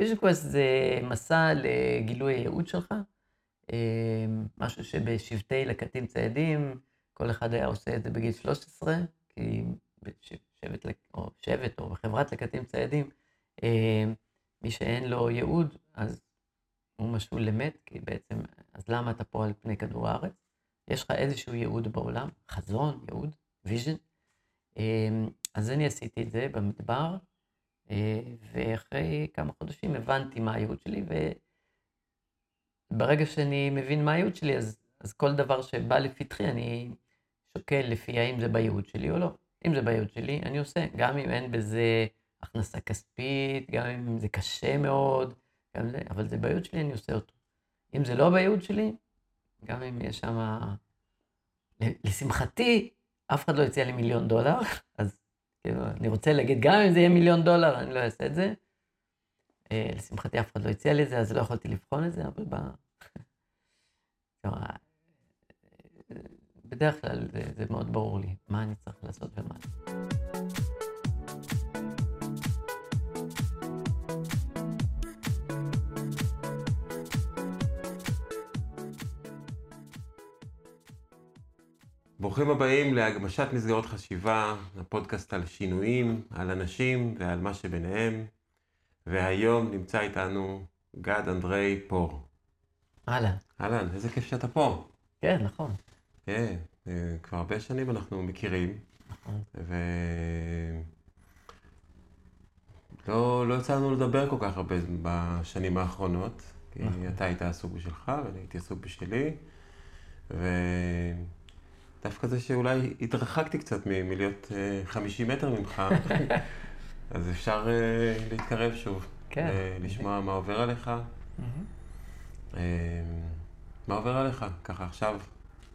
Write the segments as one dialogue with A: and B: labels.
A: vision quest זה מסע לגילוי הייעוד שלך, משהו שבשבטי לקטים ציידים, כל אחד היה עושה את זה בגיל 13, כי שבט, או שבט או חברת לקטים ציידים, מי שאין לו ייעוד, אז הוא משול למת, כי בעצם, אז למה אתה פה על פני כדור הארץ? יש לך איזשהו ייעוד בעולם, חזון, ייעוד, vision. אז אני עשיתי את זה במדבר, ואחרי כמה חודשים הבנתי מה הייעוד שלי, וברגע שאני מבין מה הייעוד שלי, אז, אז כל דבר שבא לפתחי, אני שוקל לפי האם זה בייעוד שלי או לא. אם זה בייעוד שלי, אני עושה, גם אם אין בזה הכנסה כספית, גם אם זה קשה מאוד, גם זה, אבל זה בייעוד שלי, אני עושה אותו. אם זה לא בייעוד שלי, גם אם יש שם... לשמחתי, אף אחד לא הציע לי מיליון דולר, אז כאילו, אני רוצה להגיד, גם אם זה יהיה מיליון דולר, אני לא אעשה את זה. אה, לשמחתי, אף אחד לא הציע לי את זה, אז לא יכולתי לבחון את זה, אבל ב... בדרך כלל זה, זה מאוד ברור לי מה אני צריך לעשות ומה.
B: ברוכים הבאים להגמשת מסגרות חשיבה, הפודקאסט על שינויים, על אנשים ועל מה שביניהם. והיום נמצא איתנו גד אנדרי פור.
A: אהלן.
B: אהלן, איזה כיף שאתה פה.
A: כן, נכון.
B: כן, כבר הרבה שנים אנחנו מכירים.
A: נכון.
B: ולא לא יצא לנו לדבר כל כך הרבה בשנים האחרונות, כי
A: נכון.
B: אתה היית עסוק בשלך ואני הייתי עסוק בשלי. ו... דווקא זה שאולי התרחקתי קצת מלהיות 50 מטר ממך, אז אפשר להתקרב שוב.
A: כן.
B: לשמוע מה עובר עליך. מה עובר עליך, ככה עכשיו?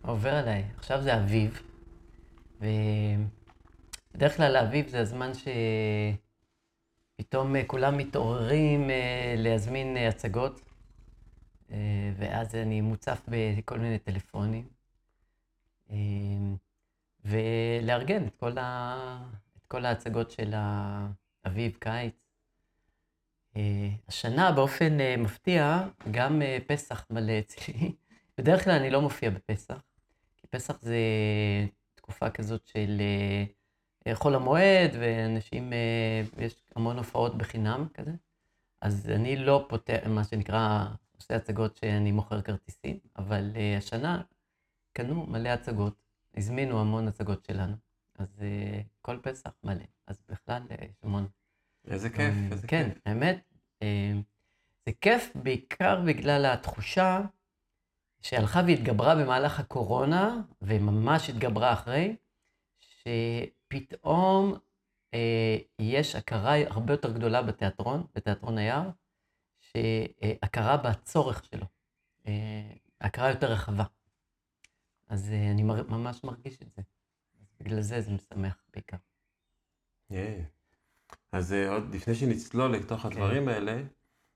A: עובר עליי? עכשיו זה אביב, ובדרך כלל האביב זה הזמן שפתאום כולם מתעוררים להזמין הצגות, ואז אני מוצף בכל מיני טלפונים. ולארגן את כל, ה... את כל ההצגות של האביב, קיץ. השנה באופן מפתיע, גם פסח מלא אצלי. בדרך כלל אני לא מופיע בפסח, כי פסח זה תקופה כזאת של חול המועד, ואנשים, יש המון הופעות בחינם כזה. אז אני לא פותח, מה שנקרא, עושה הצגות שאני מוכר כרטיסים, אבל השנה קנו מלא הצגות, הזמינו המון הצגות שלנו. אז uh, כל פסח מלא, אז בכלל uh, יש המון.
B: איזה כיף, um, איזה
A: כן,
B: כיף.
A: כן, האמת, uh, זה כיף בעיקר בגלל התחושה שהלכה והתגברה במהלך הקורונה, וממש התגברה אחרי, שפתאום uh, יש הכרה הרבה יותר גדולה בתיאטרון, בתיאטרון היער, שהכרה בצורך שלו, uh, הכרה יותר רחבה. אז uh, אני. ממש מרגיש את זה. בגלל זה זה משמח בעיקר.
B: אז uh, עוד לפני שנצלול לתוך.
A: כן.
B: הדברים האלה,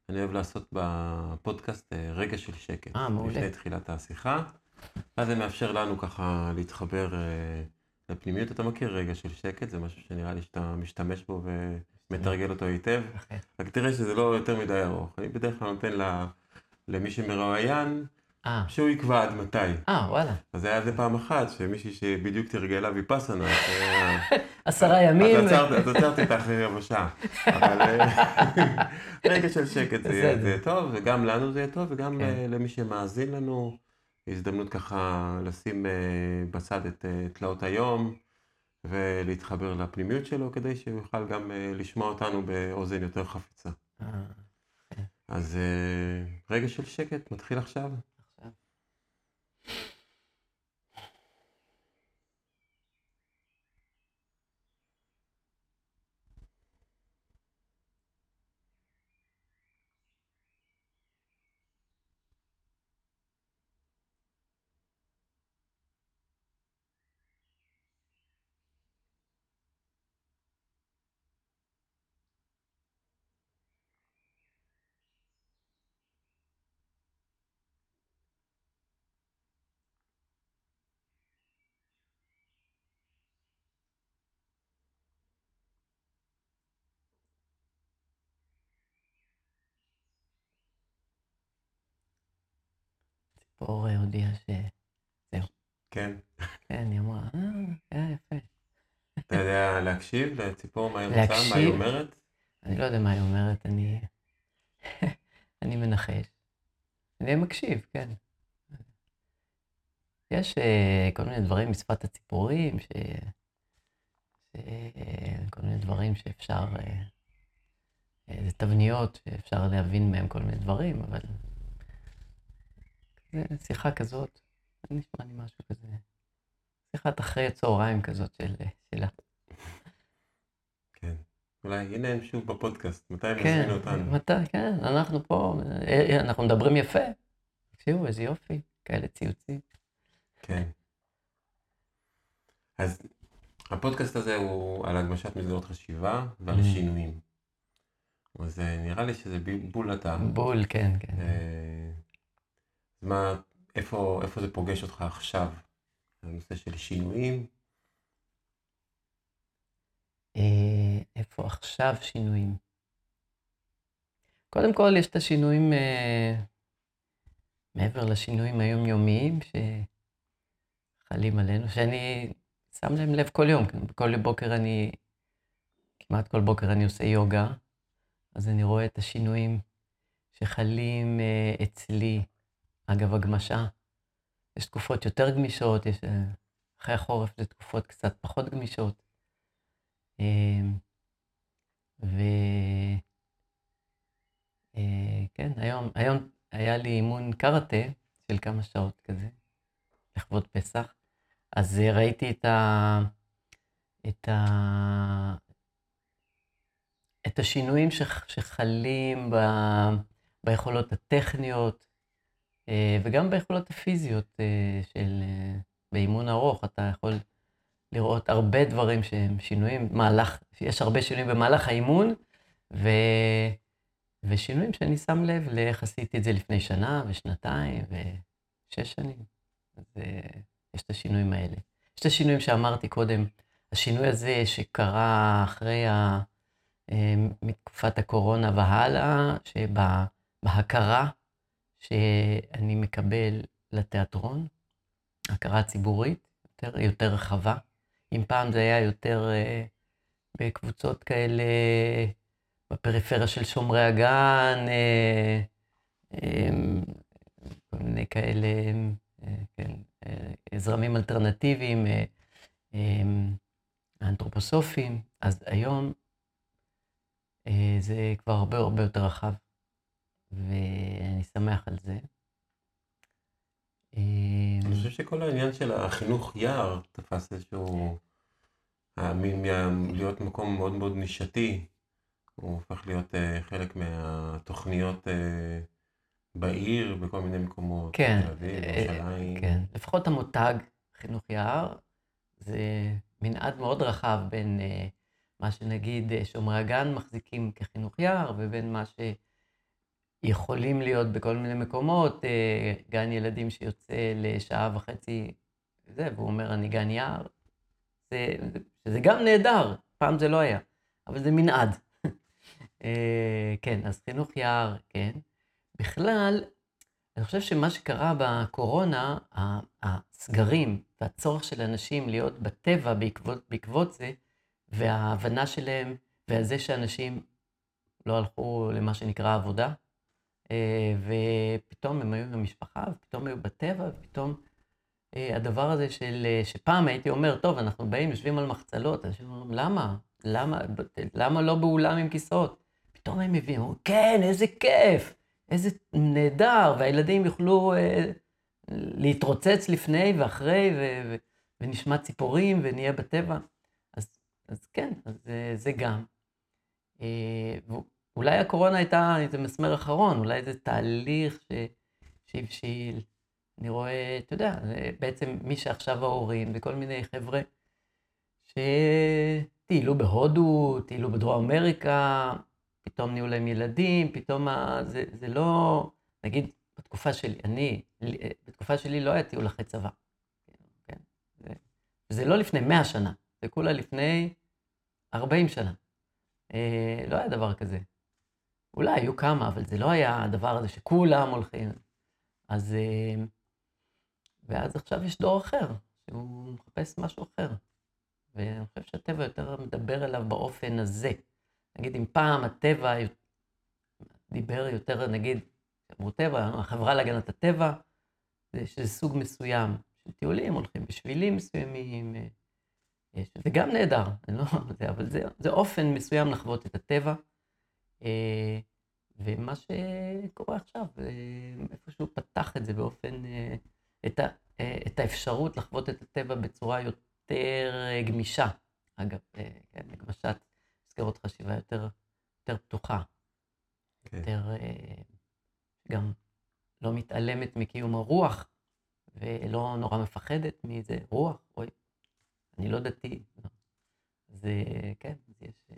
B: אני אוהב לעשות בפודקאסט uh, רגע של שקט.
A: אה, מעולה.
B: לפני תחילת השיחה. אז זה מאפשר לנו ככה להתחבר לפנימיות. אתה מכיר רגע של שקט? זה משהו שנראה לי שאתה משתמש בו ומתרגל אותו היטב. רק תראה שזה לא יותר מדי ארוך. אני בדרך כלל נותן למי שמרואיין,
A: אה,
B: שהוא יקבע עד מתי.
A: אה, וואלה.
B: אז היה זה פעם אחת, שמישהי שבדיוק תרגלה ויפאסנה,
A: עשרה ימים.
B: אז עצרתי- אז עצרתי אותה אחרי רבע שעה. אבל אה, רגע של שקט זה יהיה- טוב, וגם לנו זה יהיה טוב, וגם
A: כן.
B: אה, למי שמאזין לנו, הזדמנות ככה לשים בצד את תלאות היום, ולהתחבר לפנימיות שלו, כדי שהוא יוכל גם לשמוע אותנו באוזן יותר חפיצה.
A: אה,
B: אז רגע של שקט מתחיל עכשיו.
A: you אה, הודיעה ש...
B: כן.
A: כן, היא אמרה, אה, היה יפה.
B: אתה יודע להקשיב לציפור, מה היא רוצה, מה היא? אומרת?
A: אני לא יודע מה היא אומרת, אני... אני מנחש. אני מקשיב, כן. יש אה, כל מיני דברים משפת הציפורים, ש... ש... כל מיני דברים שאפשר... אה, זה תבניות שאפשר להבין מהם כל מיני דברים, אבל... שיחה כזאת, נשמע לי משהו כזה. שיחת אחרי הצהריים כזאת של, שלה.
B: כן. אולי, הנה הם שוב בפודקאסט, מתי הם
A: כן,
B: יזמינו אותנו?
A: מתי, כן, אנחנו פה, אה, אנחנו מדברים יפה. תקשיבו, איזה יופי, כאלה ציוצים.
B: כן. אז הפודקאסט הזה הוא על הגמשת מסגרות חשיבה ועל
A: Mm.
B: שינויים. אז אה, נראה לי שזה בול אתה.
A: בול, כן, כן.
B: מה, איפה, איפה זה פוגש אותך עכשיו? הנושא של שינויים?
A: אה, איפה עכשיו שינויים? קודם כל, יש את השינויים, אה, מעבר לשינויים היומיומיים שחלים עלינו, שאני שם להם לב כל יום. כן, כל בוקר אני, כמעט כל בוקר אני עושה יוגה, אז אני רואה את השינויים שחלים אה, אצלי, אגב הגמשה. יש תקופות יותר גמישות, יש, אה, אחרי החורף זה תקופות קצת פחות גמישות. אמ, ו... אה, היום, היום היה לי אימון קראטה של כמה שעות כזה, לכבוד פסח, אז אה, ראיתי את ה... את ה... את השינויים שח- שחלים ב... ביכולות הטכניות וגם ביכולות הפיזיות אה, של... אה, באימון ארוך אתה יכול לראות הרבה דברים שהם שינויים, מהלך, יש הרבה שינויים במהלך האימון, ו... ושינויים שאני שם לב לאיך עשיתי את זה לפני שנה ושנתיים ושש שנים. אז אה, יש את השינויים האלה. יש את השינויים שאמרתי קודם, השינוי הזה שקרה אחרי ה... אה, מתקופת הקורונה והלאה, שבהכרה שאני מקבל לתיאטרון, הכרה ציבורית יותר, יותר רחבה. אם פעם זה היה יותר אה, בקבוצות כאלה בפריפריה של שומרי הגן, אה, אה, כל מיני כאלה, אה, כן, אה, זרמים אלטרנטיביים, אה, אה, אנתרופוסופיים, אז היום זה כבר הרבה הרבה יותר רחב, ואני שמח על זה.
B: אני חושב שכל העניין של החינוך יער תפס איזשהו... להיות מקום מאוד מאוד נישתי, הוא הופך להיות אה, חלק מהתוכניות אה, בעיר, בכל מיני מקומות,
A: כן,
B: תל אביב,
A: אה,
B: ירושלים.
A: כן, לפחות המותג חינוך יער זה מנעד מאוד רחב בין אה, מה שנגיד שומרי הגן מחזיקים כחינוך יער ובין מה שיכולים להיות בכל מיני מקומות, אה, גן ילדים שיוצא לשעה וחצי, זה, והוא אומר אני גן יער, זה, זה, גם נהדר, פעם זה לא היה, אבל זה מנעד. אה, כן, אז חינוך יער, כן. בכלל, אני חושב שמה שקרה בקורונה, הסגרים והצורך של אנשים להיות בטבע בעקבות, בעקבות זה, וההבנה שלהם, וזה שאנשים לא הלכו למה שנקרא עבודה, ופתאום הם היו עם המשפחה, ופתאום היו בטבע, ופתאום אה, הדבר הזה של, אה, שפעם הייתי אומר, טוב, אנחנו באים, יושבים על מחצלות, אנשים אומרים, למה? למה, למה לא באולם עם כיסאות? פתאום הם מביאים, אומרים, כן, איזה כיף, איזה נהדר, והילדים יוכלו אה, להתרוצץ לפני ואחרי, ו- ו- ונשמע ציפורים, ונהיה בטבע. אז, אז כן, אז זה, זה גם. אה, אולי הקורונה הייתה איזה מסמר אחרון, אולי זה תהליך ש, שהבשיל. אני רואה, אתה יודע, בעצם מי שעכשיו ההורים וכל מיני חבר'ה שטיילו בהודו, טיילו בדרום אמריקה, פתאום נהיו להם ילדים, פתאום ה... זה, זה לא... נגיד, בתקופה שלי, אני, בתקופה שלי לא היה טיול אחרי צבא. כן? זה, זה לא לפני 100 שנה, זה כולה לפני 40 שנה. אה, לא היה דבר כזה. אולי היו כמה, אבל זה לא היה הדבר הזה שכולם הולכים. אז, אה, ואז עכשיו יש דור אחר, שהוא מחפש משהו אחר. ואני חושב שהטבע יותר מדבר אליו באופן הזה. נגיד, אם פעם הטבע דיבר יותר, נגיד, אמרו טבע, החברה להגנת הטבע, זה שזה סוג מסוים של טיולים, הולכים בשבילים מסוימים, אה, זה גם נהדר, לא, אבל זה, זה אופן מסוים לחוות את הטבע. אה, ומה שקורה עכשיו, אה, איפשהו פתח את זה באופן, את, ה, את האפשרות לחוות את הטבע בצורה יותר גמישה. אגב, כן, הגמשת מסגרות חשיבה יותר, יותר פתוחה. כן. יותר, גם לא מתעלמת מקיום הרוח, ולא נורא מפחדת מאיזה רוח, אוי, אני לא דתי. אז כן, יש...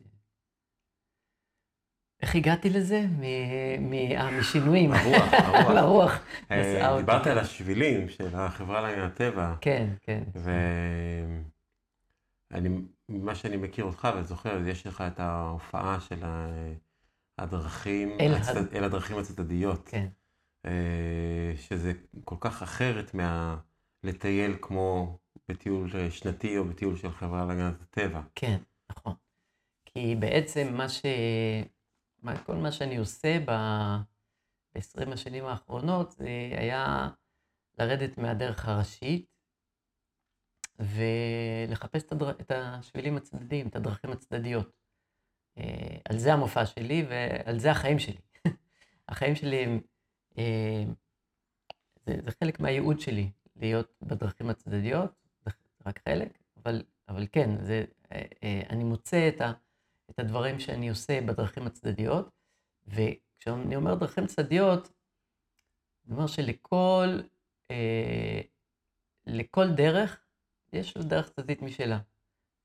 A: אה, איך הגעתי לזה? אה, משינויים.
B: הרוח, הרוח.
A: לרוח.
B: אה, דיברת על השבילים של החברה להגנת הטבע.
A: כן, כן.
B: ומה שאני מכיר אותך וזוכר, יש לך את ההופעה של הדרכים, אל הדרכים הצדדיות.
A: כן.
B: שזה כל כך אחרת מהלטייל כמו בטיול שנתי או בטיול של חברה להגנת הטבע.
A: כן, נכון. כי בעצם מה ש... כל מה שאני עושה ב-20 השנים האחרונות, זה היה לרדת מהדרך הראשית ולחפש את, הדר... את השבילים הצדדיים, את הדרכים הצדדיות. אה, על זה המופע שלי ועל זה החיים שלי. החיים שלי הם... אה, זה, זה חלק מהייעוד שלי, להיות בדרכים הצדדיות, רק חלק, אבל, אבל כן, זה, אה, אני מוצא את, ה, את הדברים שאני עושה בדרכים הצדדיות, וכשאני אומר דרכים צדדיות, אני אומר שלכל אה, לכל דרך, יש לו דרך צדדית משלה.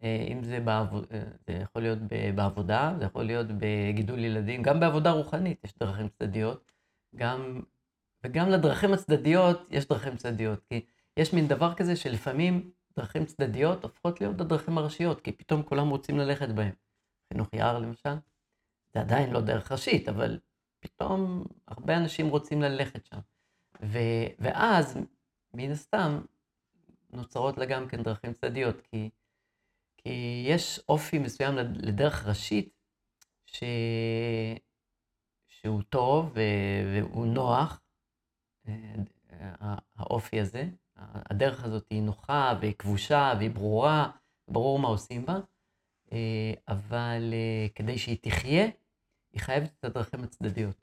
A: אם זה, בעבוד, זה יכול להיות בעבודה, זה יכול להיות בגידול ילדים, גם בעבודה רוחנית יש דרכים צדדיות, גם, וגם לדרכים הצדדיות יש דרכים צדדיות, כי יש מין דבר כזה שלפעמים דרכים צדדיות הופכות להיות הדרכים הראשיות, כי פתאום כולם רוצים ללכת בהם. חינוך יער למשל, זה עדיין לא דרך ראשית, אבל פתאום הרבה אנשים רוצים ללכת שם. ו, ואז, מן הסתם, נוצרות לה גם כן דרכים צדדיות, כי, כי יש אופי מסוים לדרך ראשית, ש... שהוא טוב והוא נוח, אה, האופי הזה, הדרך הזאת היא נוחה והיא כבושה והיא ברורה, ברור מה עושים בה, אבל אה, כדי שהיא תחיה, היא חייבת את הדרכים הצדדיות.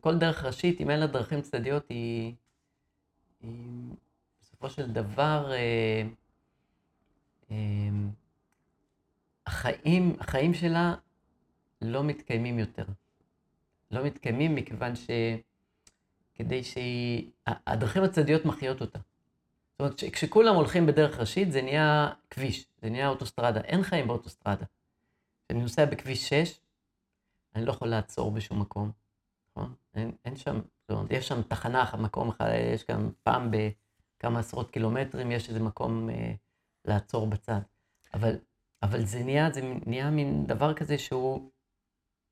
A: כל דרך ראשית, אם אין לה דרכים צדדיות, היא, היא בסופו של דבר, אה, החיים, החיים שלה לא מתקיימים יותר. לא מתקיימים מכיוון ש... כדי שהיא... הדרכים הצדדיות מחיות אותה. זאת אומרת, כשכולם הולכים בדרך ראשית, זה נהיה כביש, זה נהיה אוטוסטרדה. אין חיים באוטוסטרדה. כשאני נוסע בכביש 6, אני לא יכול לעצור בשום מקום, נכון? אין, אין שם, זאת אומרת, יש שם תחנה, מקום אחד, יש גם פעם בכמה עשרות קילומטרים, יש איזה מקום אה, לעצור בצד. אבל, אבל זה נהיה, זה נהיה מין דבר כזה שהוא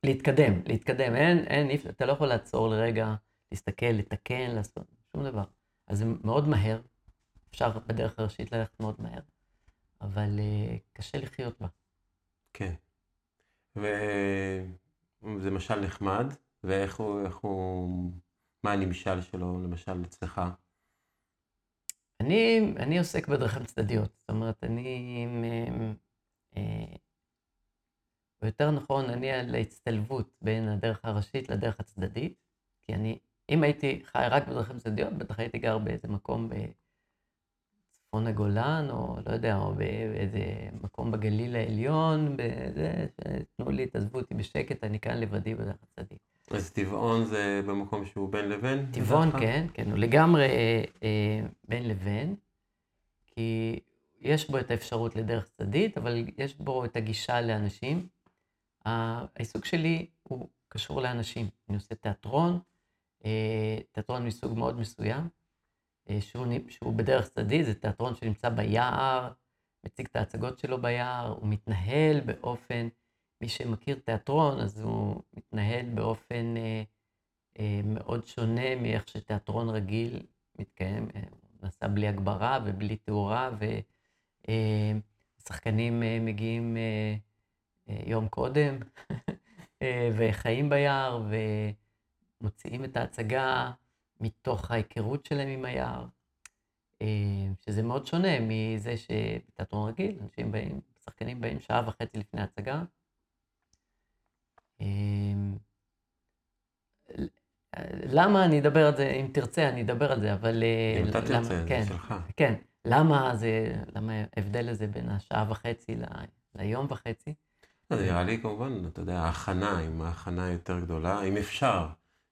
A: להתקדם, להתקדם. אין, אין, אתה לא יכול לעצור לרגע. להסתכל, לתקן, לעשות, שום דבר. אז זה מאוד מהר, אפשר בדרך הראשית ללכת מאוד מהר, אבל uh, קשה לחיות בה.
B: כן. וזה משל נחמד, ואיך הוא, איך הוא, מה הנמשל שלו, למשל, אצלך?
A: אני, אני עוסק בדרכים צדדיות, זאת אומרת, אני, אה, או יותר נכון, אני על ההצטלבות בין הדרך הראשית לדרך הצדדית, כי אני אם הייתי חי רק בדרכים צדדיות, בטח הייתי גר באיזה מקום בצפון הגולן, או לא יודע, או באיזה מקום בגליל העליון, בזה, שתנו לי, תעזבו אותי בשקט, אני כאן לבדי בדרך הצדדית.
B: אז טבעון זה במקום שהוא בין לבין?
A: טבעון, כן, כן, הוא לגמרי אה, אה, בין לבין, כי יש בו את האפשרות לדרך צדדית, אבל יש בו את הגישה לאנשים. העיסוק שלי הוא קשור לאנשים. אני עושה תיאטרון, אה, תיאטרון מסוג מאוד מסוים, שהוא, שהוא בדרך צדדי, זה תיאטרון שנמצא ביער, מציג את ההצגות שלו ביער, הוא מתנהל באופן, מי שמכיר תיאטרון, אז הוא מתנהל באופן אה, אה, מאוד שונה מאיך שתיאטרון רגיל מתקיים, אה, נעשה בלי הגברה ובלי תאורה, ושחקנים מגיעים יום קודם, וחיים ביער, ומוציאים את ההצגה מתוך ההיכרות שלהם עם היער, שזה מאוד שונה מזה שבתיאטרון רגיל, אנשים באים, שחקנים באים שעה וחצי לפני ההצגה. למה אני אדבר על זה, אם תרצה, אני אדבר על זה, אבל...
B: אם אתה תרצה, זה
A: כן,
B: שלך.
A: כן, למה זה, למה ההבדל הזה בין השעה וחצי ליום וחצי?
B: זה נראה לי כמובן, אתה יודע, ההכנה, אם ההכנה יותר גדולה, אם אפשר,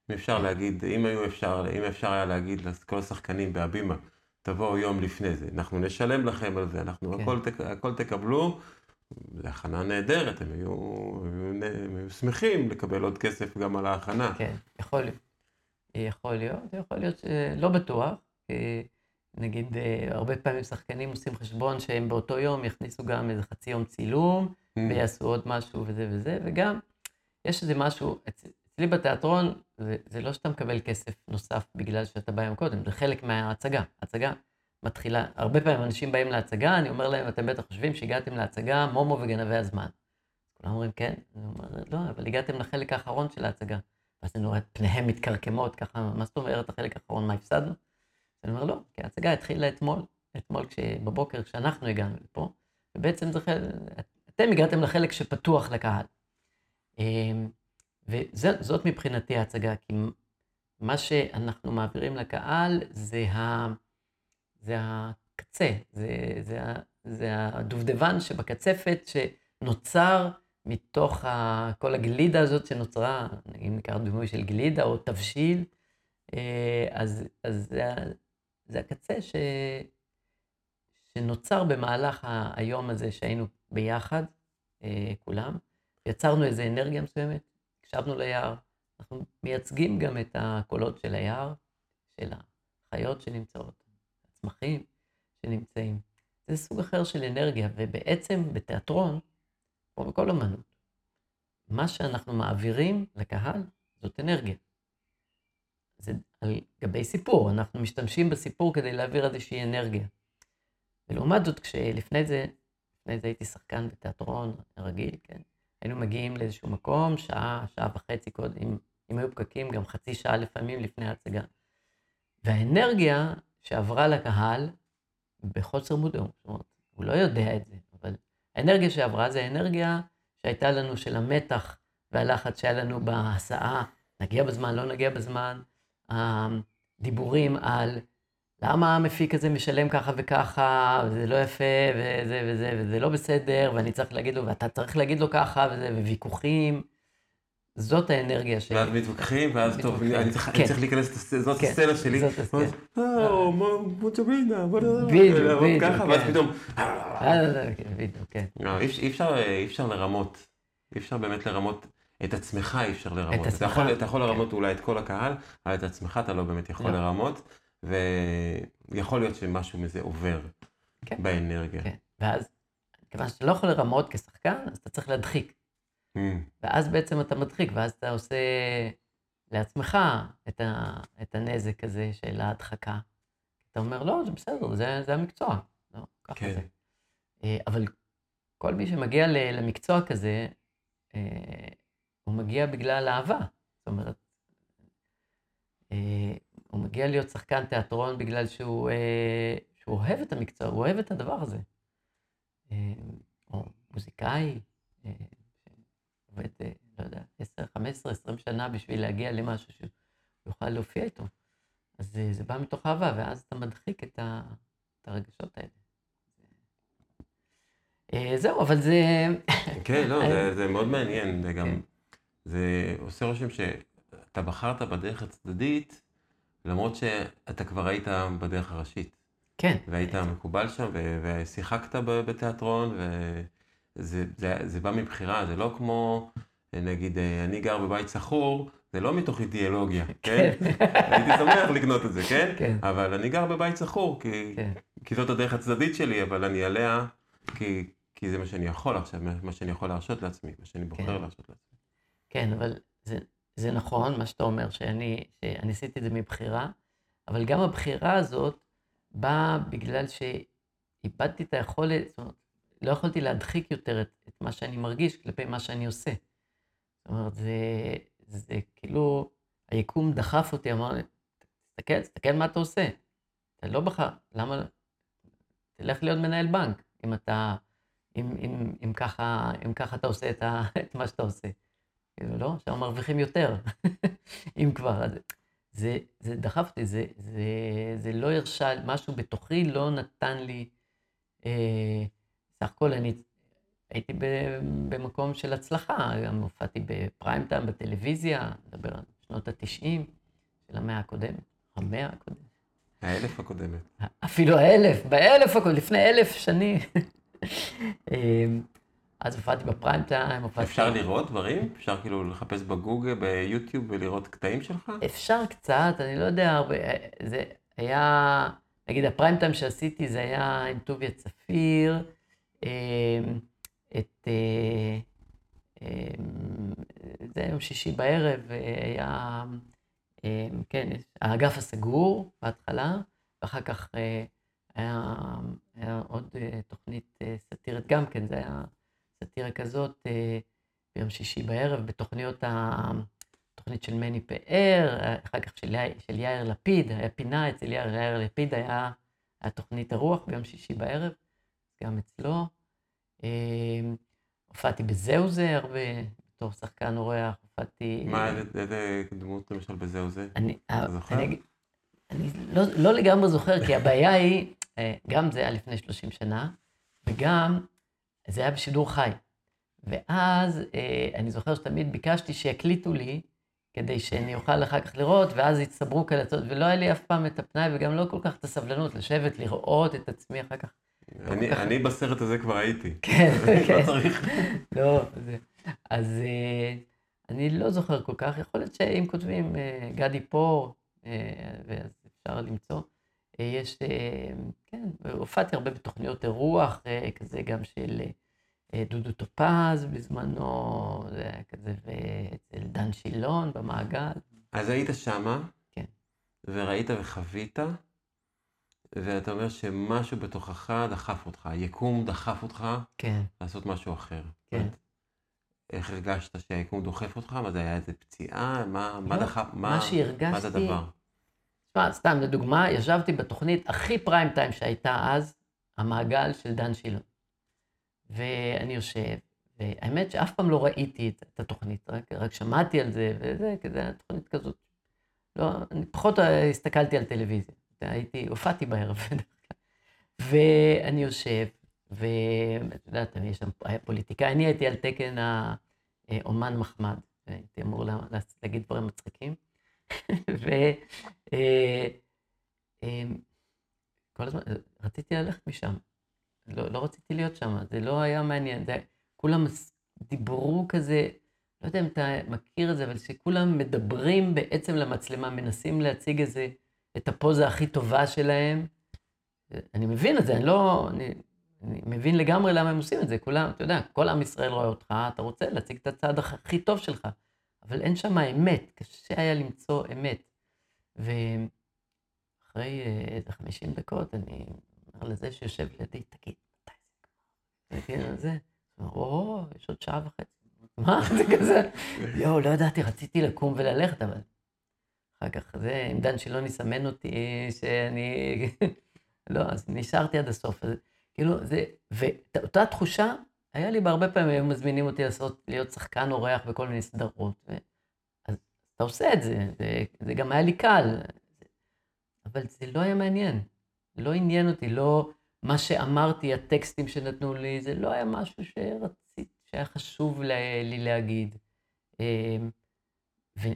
B: אם אפשר להגיד, אם היו אפשר, אם אפשר היה להגיד לכל השחקנים בהבימה, תבואו יום לפני זה, אנחנו נשלם לכם על זה, אנחנו כן. הכל, הכל תקבלו, זו הכנה נהדרת, הם היו, הם, היו, הם היו שמחים לקבל עוד כסף גם על ההכנה.
A: כן, יכול להיות. יכול להיות, יכול להיות שלא בטוח. נגיד, אה, הרבה פעמים שחקנים עושים חשבון שהם באותו יום יכניסו גם איזה חצי יום צילום, mm. ויעשו עוד משהו וזה וזה, וגם יש איזה משהו, אצלי בתיאטרון, זה, זה לא שאתה מקבל כסף נוסף בגלל שאתה בא יום קודם, זה חלק מההצגה. הצגה מתחילה, הרבה פעמים אנשים באים להצגה, אני אומר להם, אתם בטח חושבים שהגעתם להצגה מומו וגנבי הזמן. כולם אומרים, כן? אני אומר, לא, אבל הגעתם לחלק האחרון של ההצגה. ואז אני רואה את פניהם מתקרקמות, ככה, מה זאת אומרת החלק האחרון, מה הפסדנו? אני אומר, לא, כי ההצגה התחילה אתמול, אתמול בבוקר כשאנחנו הגענו לפה, ובעצם זה חלק, אתם הגעתם לחלק שפתוח לקהל. וזאת מבחינתי ההצגה, כי מה שאנחנו מעבירים לקהל זה, ה, זה הקצה, זה, זה, זה הדובדבן שבקצפת שנוצר מתוך ה, כל הגלידה הזאת שנוצרה, אם נקרא דימוי של גלידה או תבשיל, אה, אז, אז זה, זה הקצה ש, שנוצר במהלך היום הזה שהיינו ביחד, אה, כולם. יצרנו איזו אנרגיה מסוימת, הקשבנו ליער, אנחנו מייצגים גם את הקולות של היער, של החיות שנמצאות, הצמחים שנמצאים. זה סוג אחר של אנרגיה, ובעצם בתיאטרון, כמו בכל אמנות, מה שאנחנו מעבירים לקהל זאת אנרגיה. זה על גבי סיפור, אנחנו משתמשים בסיפור כדי להעביר איזושהי אנרגיה. ולעומת זאת, כשלפני זה, לפני זה הייתי שחקן בתיאטרון רגיל, כן? היינו מגיעים לאיזשהו מקום, שעה, שעה וחצי קודם, אם היו פקקים, גם חצי שעה לפעמים לפני ההצגה. והאנרגיה שעברה לקהל, בחוסר מודעות, זאת אומרת, הוא לא יודע את זה, אבל האנרגיה שעברה זה האנרגיה שהייתה לנו של המתח והלחץ שהיה לנו בהסעה, נגיע בזמן, לא נגיע בזמן, הדיבורים על למה המפיק הזה משלם ככה וככה, וזה לא יפה, וזה וזה, וזה לא בסדר, ואני צריך להגיד לו, ואתה צריך להגיד לו ככה, וזה, וויכוחים. זאת האנרגיה שלי.
B: ואז מתווכחים, ואז טוב, אני צריך כן. להיכנס, זאת כן. הסצנה שלי. זאת הסצנה. או, מוצ'בינה, בוא נדבר.
A: בדיוק, בדיוק.
B: ככה, ואז כן. פתאום...
A: אה, בדיוק, כן.
B: לא, אי אפשר לרמות, אי אפשר באמת לרמות. את עצמך אי אפשר לרמות. את עצמך. אתה יכול לרמות אולי את כל הקהל, אבל את עצמך אתה לא באמת יכול לא. לרמות. ויכול להיות שמשהו מזה עובר כן. באנרגיה.
A: כן, ואז, כיוון שאתה לא יכול לרמות כשחקן, אז אתה צריך להדחיק. Mm. ואז בעצם אתה מדחיק, ואז אתה עושה לעצמך את, ה, את הנזק הזה של ההדחקה. אתה אומר, לא, זה בסדר, זה, זה המקצוע. לא, ככה כן. זה. אה, אבל כל מי שמגיע למקצוע כזה, אה, הוא מגיע בגלל אהבה. זאת אומרת, אה, הוא מגיע להיות שחקן תיאטרון בגלל שהוא, אה, שהוא אוהב את המקצוע, הוא אוהב את הדבר הזה. אה, או מוזיקאי, אה, שעובד, אה, לא יודע, 10, 15, 20 שנה בשביל להגיע למשהו שהוא יוכל להופיע איתו. אז אה, זה בא מתוך אהבה, ואז אתה מדחיק את, ה, את הרגשות האלה. אה, זהו, אבל זה...
B: כן, לא, זה, זה מאוד מעניין, זה גם, כן. זה עושה רושם שאתה בחרת בדרך הצדדית, למרות שאתה כבר היית בדרך הראשית.
A: כן.
B: והיית מקובל שם, ושיחקת בתיאטרון, וזה זה, זה בא מבחירה, זה לא כמו, נגיד, אני גר בבית סחור, זה לא מתוך אידיאולוגיה, כן? כן? הייתי שמח לקנות את זה, כן?
A: כן.
B: אבל אני גר בבית סחור, כי, כן. כי זאת הדרך הצדדית שלי, אבל אני עליה, כי, כי זה מה שאני יכול עכשיו, מה שאני יכול להרשות לעצמי, מה שאני בוחר כן. להרשות לעצמי.
A: כן, אבל זה, זה נכון, מה שאתה אומר, שאני, שאני עשיתי את זה מבחירה, אבל גם הבחירה הזאת בא בגלל שאיבדתי את היכולת, זאת אומרת, לא יכולתי להדחיק יותר את, את מה שאני מרגיש כלפי מה שאני עושה. זאת אומרת, זה, זה כאילו, היקום דחף אותי, אמר לי, תסתכל, תסתכל מה אתה עושה. אתה לא בחר, למה, תלך להיות מנהל בנק, אם אתה, אם, אם, אם, ככה, אם ככה אתה עושה את, ה, את מה שאתה עושה. כאילו, לא, שם מרוויחים יותר, אם כבר. אז זה, זה דחף אותי, זה, זה, זה לא הרשה, משהו בתוכי לא נתן לי, אה, סך הכל אני הייתי במקום של הצלחה, גם הופעתי בפריים טיים בטלוויזיה, מדבר על שנות התשעים של המאה הקודמת, המאה הקודמת.
B: האלף הקודמת.
A: אפילו האלף, באלף הקודמת, לפני אלף שנים. אמ, אז הופעתי בפריים טיים, הופעתי...
B: אפשר לראות דברים? אפשר כאילו לחפש בגוגל, ביוטיוב ולראות קטעים שלך?
A: אפשר קצת, אני לא יודע הרבה. זה היה, נגיד הפריים טיים שעשיתי זה היה עם טוביה צפיר, אמ, את... אה, אמ, זה יום שישי בערב, היה, כן, האגף הסגור בהתחלה, ואחר כך אה, היה, היה עוד אה, תוכנית סאטירית גם כן, זה היה סאטירה כזאת ביום שישי בערב, בתוכניות, התוכנית של מני פאר, אחר כך של, של יאיר לפיד, היה פינה אצל יאיר, יאיר לפיד, היה, היה תוכנית הרוח ביום שישי בערב, גם אצלו. הופעתי בזהו זה הרבה, בתור שחקן אורח, הופעתי...
B: מה, איזה דמות למשל בזהו זה?
A: אני, אתה זוכר? אני, אני לא, לא לגמרי זוכר, כי הבעיה היא, אה, גם זה היה לפני 30 שנה, וגם זה היה בשידור חי. ואז אה, אני זוכר שתמיד ביקשתי שיקליטו לי, כדי שאני אוכל אחר כך לראות, ואז הצטברו כאלה, ולא היה לי אף פעם את הפנאי וגם לא כל כך את הסבלנות לשבת, לראות את עצמי אחר כך
B: אני, אני בסרט הזה כבר הייתי.
A: כן,
B: לא
A: כן.
B: לא צריך.
A: לא, זה... אז אה, אני לא זוכר כל כך, יכול להיות שאם כותבים אה, גדי פור, אה, ואז אפשר למצוא. יש, כן, הופעתי הרבה בתוכניות אירוח, כזה גם של דודו טופז בזמנו, זה היה כזה, ואצל דן שילון במעגל.
B: אז היית שמה,
A: כן.
B: וראית וחווית, ואתה אומר שמשהו בתוכך דחף אותך, היקום דחף אותך
A: כן.
B: לעשות משהו אחר.
A: כן.
B: איך הרגשת שהיקום דוחף אותך? מה זה היה איזה פציעה? מה, לא, מה דחף?
A: מה, מה שהרגשתי...
B: מה זה הדבר?
A: תשמע, סתם לדוגמה, ישבתי בתוכנית הכי פריים טיים שהייתה אז, המעגל של דן שילון. ואני יושב, והאמת שאף פעם לא ראיתי את, את התוכנית, רק, רק שמעתי על זה, וזה, כי זה היה תוכנית כזאת. לא, אני פחות הסתכלתי על טלוויזיה. הייתי, הופעתי בערב, ואני יושב, ואת יודעת, יש שם, פוליטיקאי, אני הייתי על תקן האומן מחמד, הייתי אמור להגיד דברים מצחיקים, וכל אה, אה, הזמן, רציתי ללכת משם, לא, לא רציתי להיות שם, זה לא היה מעניין, זה, כולם דיברו כזה, לא יודע אם אתה מכיר את זה, אבל שכולם מדברים בעצם למצלמה, מנסים להציג איזה את הפוזה הכי טובה שלהם. אני מבין את זה, אני לא... אני, אני מבין לגמרי למה הם עושים את זה. כולם, אתה יודע, כל עם ישראל רואה אותך, אתה רוצה להציג את הצד הכי טוב שלך, אבל אין שם אמת, קשה היה למצוא אמת. ואחרי אה, איזה 50 דקות, אני אומר לזה שיושב לידי, תגיד, מתי זה? זה, או, יש עוד שעה וחצי. מה זה כזה? יואו, לא ידעתי, רציתי לקום וללכת, אבל אחר כך זה, אם דן שילון יסמן אותי, שאני... לא, אז נשארתי עד הסוף. אז, כאילו, זה... ואותה תחושה, היה לי בהרבה פעמים, היו מזמינים אותי לעשות, להיות שחקן אורח בכל מיני סדרות. ו... אז אתה עושה את זה, זה, זה גם היה לי קל. אבל זה לא היה מעניין. לא עניין אותי, לא מה שאמרתי, הטקסטים שנתנו לי, זה לא היה משהו שרציתי, שהיה חשוב לי להגיד. אמ,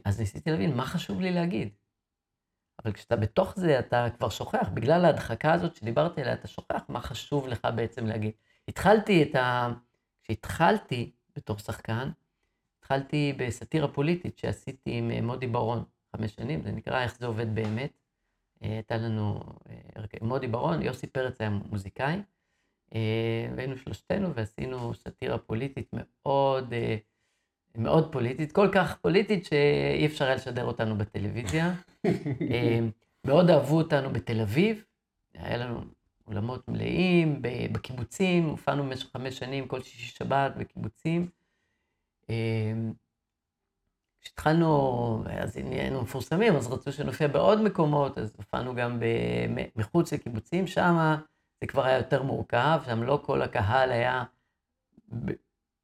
A: אז ניסיתי להבין מה חשוב לי להגיד. אבל כשאתה בתוך זה, אתה כבר שוכח, בגלל ההדחקה הזאת שדיברתי עליה, אתה שוכח מה חשוב לך בעצם להגיד. התחלתי את ה... כשהתחלתי בתור שחקן, התחלתי בסאטירה פוליטית שעשיתי עם אה, מודי ברון חמש שנים, זה נקרא איך זה עובד באמת. אה, הייתה לנו אה, מודי ברון, יוסי פרץ היה מוזיקאי, והיינו שלושתנו ועשינו סאטירה פוליטית מאוד... מאוד פוליטית, כל כך פוליטית שאי אפשר היה לשדר אותנו בטלוויזיה. מאוד אהבו אותנו בתל אביב, היה לנו אולמות מלאים בקיבוצים, הופענו במשך חמש שנים, כל שישי שבת בקיבוצים. כשהתחלנו, אז נהיינו מפורסמים, אז רצו שנופיע בעוד מקומות, אז הופענו גם מחוץ לקיבוצים, שם זה כבר היה יותר מורכב, שם לא כל הקהל היה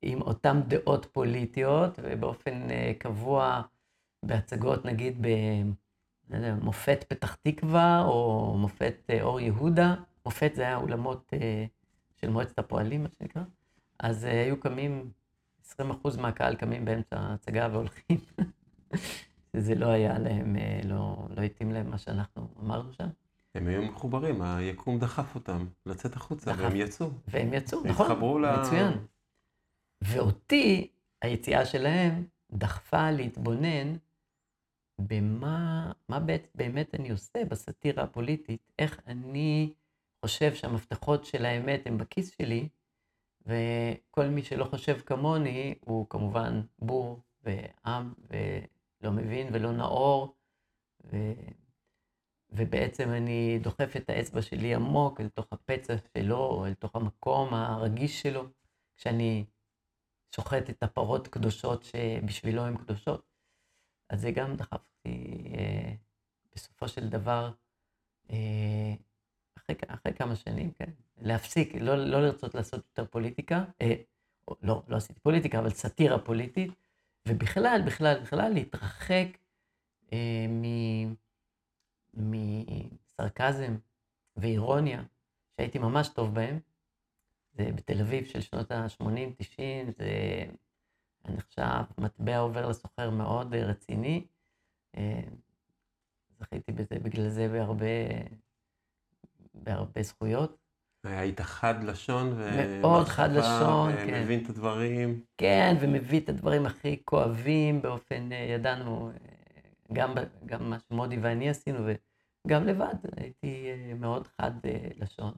A: עם אותן דעות פוליטיות, ובאופן קבוע בהצגות, נגיד, במופת פתח תקווה, או מופת אור יהודה, מופת זה היה אולמות של מועצת הפועלים, מה שנקרא, אז היו קמים 20% מהקהל קמים באמצע ההצגה והולכים. זה לא היה להם, לא, לא התאים להם מה שאנחנו אמרנו שם.
B: הם היו מחוברים, היקום דחף אותם לצאת החוצה, דחף. והם יצאו.
A: והם יצאו, נכון, התחברו ל... מצוין. ואותי, היציאה שלהם דחפה להתבונן במה מה באמת אני עושה בסאטירה הפוליטית, איך אני חושב שהמפתחות של האמת הם בכיס שלי, וכל מי שלא חושב כמוני הוא כמובן בור ועם ולא מבין ולא נאור, ו... ובעצם אני דוחף את האצבע שלי עמוק אל תוך הפצע שלו, או אל תוך המקום הרגיש שלו, כשאני שוחט את הפרות קדושות שבשבילו הן קדושות. אז זה גם דחף אותי אה, בסופו של דבר, אה, אחרי, אחרי כמה שנים, כן, להפסיק, לא, לא לרצות לעשות יותר פוליטיקה, אה, לא, לא עשיתי פוליטיקה, אבל סאטירה פוליטית, ובכלל, בכלל, בכלל להתרחק אה, מסרקזם ואירוניה, שהייתי ממש טוב בהם. זה בתל אביב של שנות ה-80-90, זה נחשב מטבע עובר לסוחר מאוד רציני. אה, זכיתי בזה, בגלל זה בהרבה, בהרבה זכויות.
B: היית חד לשון,
A: מאוד חד לשון,
B: כן. מבין את הדברים.
A: כן, ומביא את הדברים הכי כואבים באופן, אה, ידענו, אה, גם, גם מה שמודי ואני עשינו, וגם לבד, הייתי אה, מאוד חד לשון.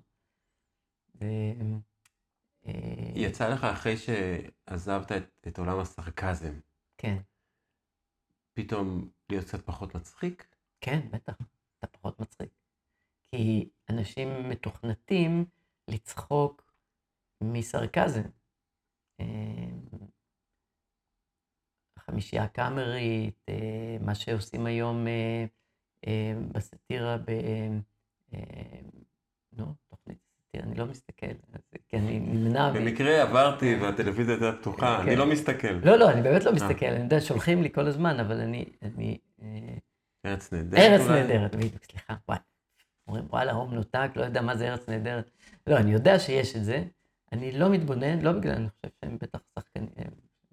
A: ו...
B: יצא לך אחרי שעזבת את, את עולם הסרקזם.
A: כן.
B: פתאום להיות קצת פחות מצחיק?
A: כן, בטח, אתה פחות מצחיק. כי אנשים מתוכנתים לצחוק מסרקזם. החמישייה הקאמרית, אה, מה שעושים היום אה, אה, בסאטירה ב... נו, תוכנית סאטירה, אני לא מסתכל, כי אני נמנע.
B: במקרה עברתי והטלוויזיה הייתה פתוחה, אני כן. לא מסתכל.
A: לא, לא, אני באמת לא מסתכל, אני יודע, שולחים לי כל הזמן, אבל אני...
B: ארץ נהדרת.
A: ארץ נהדרת, בדיוק, סליחה, וואי. אומרים, וואלה, הום מנותק, לא יודע מה זה ארץ נהדרת. לא, אני יודע שיש את זה, אני לא מתבונן, לא בגלל, אני חושב שהם בטח שחקנים, הם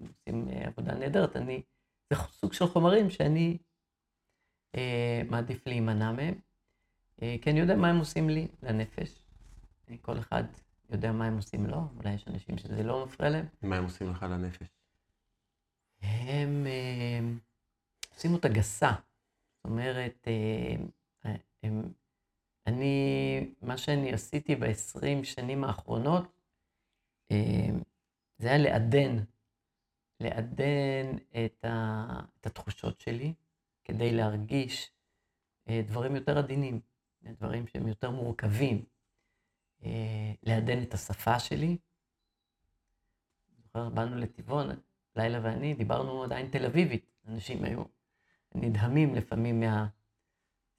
A: עושים אה, עבודה נהדרת, אני, זה סוג של חומרים שאני אה, מעדיף להימנע מהם, אה, כי אני יודע מה הם עושים לי, לנפש. אה, כל אחד יודע מה הם עושים לו, אולי יש אנשים שזה לא מפריע להם.
B: מה הם עושים לך לנפש?
A: הם אה, עושים אותה גסה. זאת אומרת, אה, הם אני, מה שאני עשיתי ב-20 שנים האחרונות, אה, זה היה לעדן, לעדן את, ה, את התחושות שלי, כדי להרגיש אה, דברים יותר עדינים, דברים שהם יותר מורכבים, אה, לעדן את השפה שלי. זוכר, באנו לטבעון, לילה ואני, דיברנו עדיין תל אביבית, אנשים היו נדהמים לפעמים מה...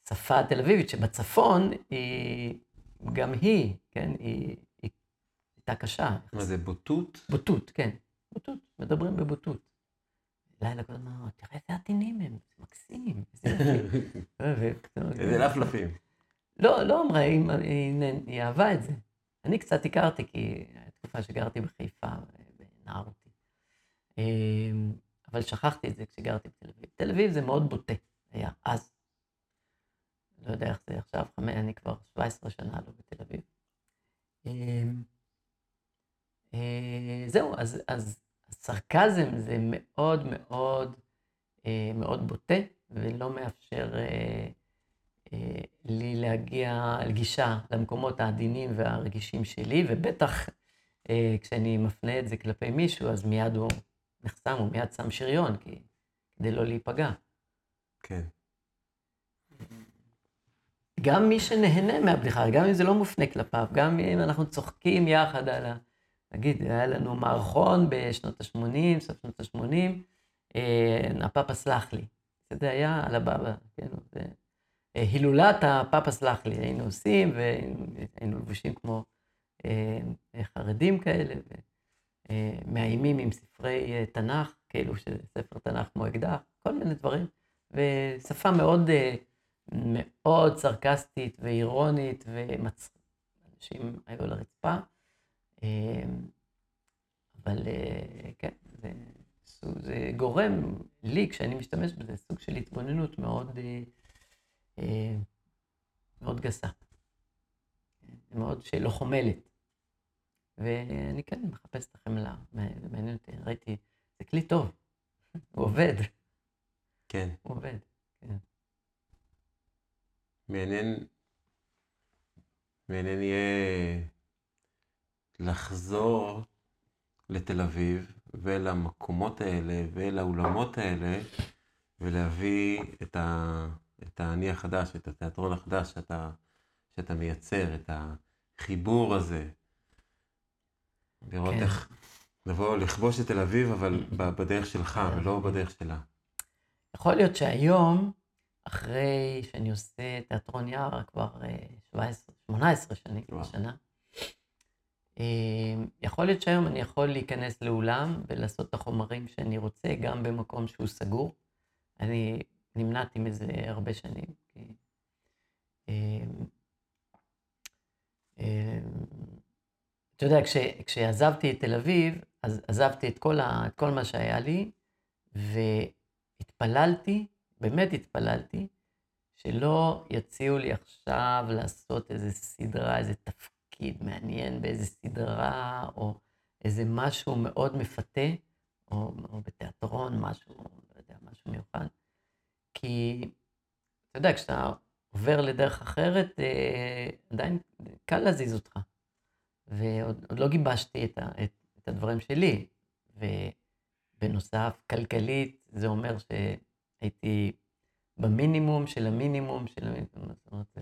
A: השפה התל אביבית, שבצפון היא, גם היא, כן, היא, היא הייתה קשה.
B: מה זה, בוטות?
A: בוטות, כן. בוטות, מדברים בבוטות. לילה כל הזמן, תראה איזה עדינים הם, זה מקסים.
B: איזה לפלפים.
A: לא, לא אמרה, היא, אהבה את זה. אני קצת הכרתי, כי התקופה שגרתי בחיפה, בנערותי. אמ, אבל שכחתי את זה כשגרתי בתל אביב. תל אביב זה מאוד בוטה, היה אז. לא יודע איך זה עכשיו, אני כבר 17 שנה לא בתל אביב. אמ, אה, זהו, אז, אז סרקזם זה מאוד מאוד אה, מאוד בוטה, ולא מאפשר אה, לי להגיע לגישה למקומות העדינים והרגישים שלי, ובטח כשאני מפנה את זה כלפי מישהו, אז מיד הוא נחסם, הוא מיד שם שריון, כי, כדי לא להיפגע.
B: כן.
A: גם מי שנהנה מהבדיחה, גם אם זה לא מופנה כלפיו, גם אם אנחנו צוחקים יחד על ה... נגיד, היה לנו מערכון בשנות ה-80, סוף שנות ה-80, אה, הפאפה סלח לי. זה היה על הבבא, כן, זה... אה, הילולת הפאפה סלח לי, היינו עושים, והיינו לבושים כמו אה, חרדים כאלה, ומאיימים עם ספרי תנ"ך, כאילו שספר תנ"ך כמו אקדח, כל מיני דברים, ושפה מאוד, מאוד סרקסטית ואירונית, ואנשים היו על הרצפה. אבל כן, זה... זה גורם לי, כשאני משתמש בזה, סוג של התבוננות מאוד, אה, אה, מאוד גסה. מאוד שלא חומלת. ואני כן מחפש את החמלה, זה מעניין אותי, ראיתי, זה כלי טוב, הוא עובד.
B: כן.
A: הוא עובד, כן.
B: מעניין, מעניין יהיה לחזור לתל אביב ולמקומות האלה ולאולמות האלה, ולהביא את, ה, את האני החדש, את התיאטרון החדש שאתה, שאתה מייצר, את החיבור הזה. לראות כן. איך, לבוא, לכבוש את תל אביב, אבל בדרך שלך. ולא בדרך שלה.
A: יכול להיות שהיום, אחרי שאני עושה תיאטרון יער כבר 17, אה, 18 שנים, שנה, אמ, יכול להיות שהיום אני יכול להיכנס לאולם ולעשות את החומרים שאני רוצה, גם במקום שהוא סגור. אני נמנעתי מזה הרבה שנים. אמ, אתה יודע, כש, כשעזבתי את תל אביב, אז עזבתי את כל, ה, את כל מה שהיה לי, והתפללתי, באמת התפללתי, שלא יציעו לי עכשיו לעשות איזה סדרה, איזה תפקיד. מעניין באיזה סדרה, או איזה משהו מאוד מפתה, או, או בתיאטרון, משהו, לא יודע, משהו מיוחד. כי, אתה יודע, כשאתה עובר לדרך אחרת, אה, עדיין קל להזיז אותך. ועוד לא גיבשתי את, ה, את, את הדברים שלי. ובנוסף, כלכלית, זה אומר שהייתי במינימום של המינימום של המינימום. זאת אומרת,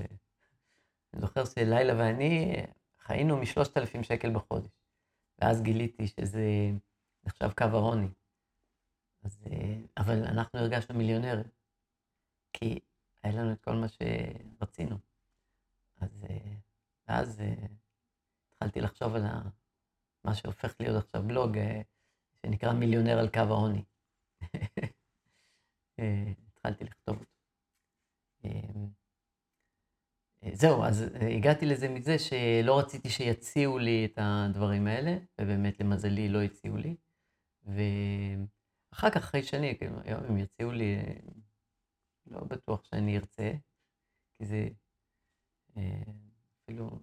A: אני זוכר שלילה ואני חיינו משלושת אלפים שקל בחודש. ואז גיליתי שזה נחשב קו העוני. אז, אבל אנחנו הרגשנו מיליונרים, כי היה לנו את כל מה שרצינו. אז ואז התחלתי לחשוב על מה שהופך להיות עכשיו בלוג, שנקרא מיליונר על קו העוני. התחלתי לכתוב אותו. זהו, אז אה, הגעתי לזה מזה שלא רציתי שיציעו לי את הדברים האלה, ובאמת למזלי לא הציעו לי. ואחר כך, אחרי שנים, כאילו, היום הם יציעו לי, אה, לא בטוח שאני ארצה, כי זה אה, אפילו...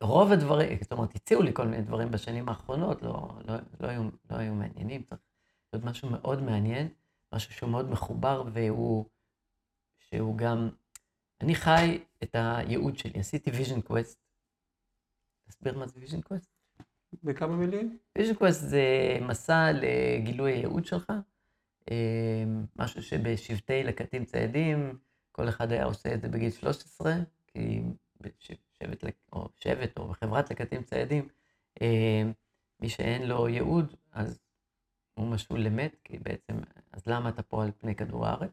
A: רוב הדברים, זאת אומרת, הציעו לי כל מיני דברים בשנים האחרונות, לא, לא, לא, היו, לא היו מעניינים, צריך להיות משהו מאוד מעניין, משהו שהוא מאוד מחובר והוא, שהוא גם אני חי את הייעוד שלי, עשיתי vision quest. תסביר מה זה vision quest?
B: בכמה מילים?
A: vision quest זה מסע לגילוי הייעוד שלך, אה, משהו שבשבטי לקטים ציידים, כל אחד היה עושה את זה בגיל 13, כי בשבט או שבט או חברת לקטים ציידים, אה, מי שאין לו ייעוד, אז הוא משול למת, כי בעצם, למה אתה פה על פני כדור הארץ?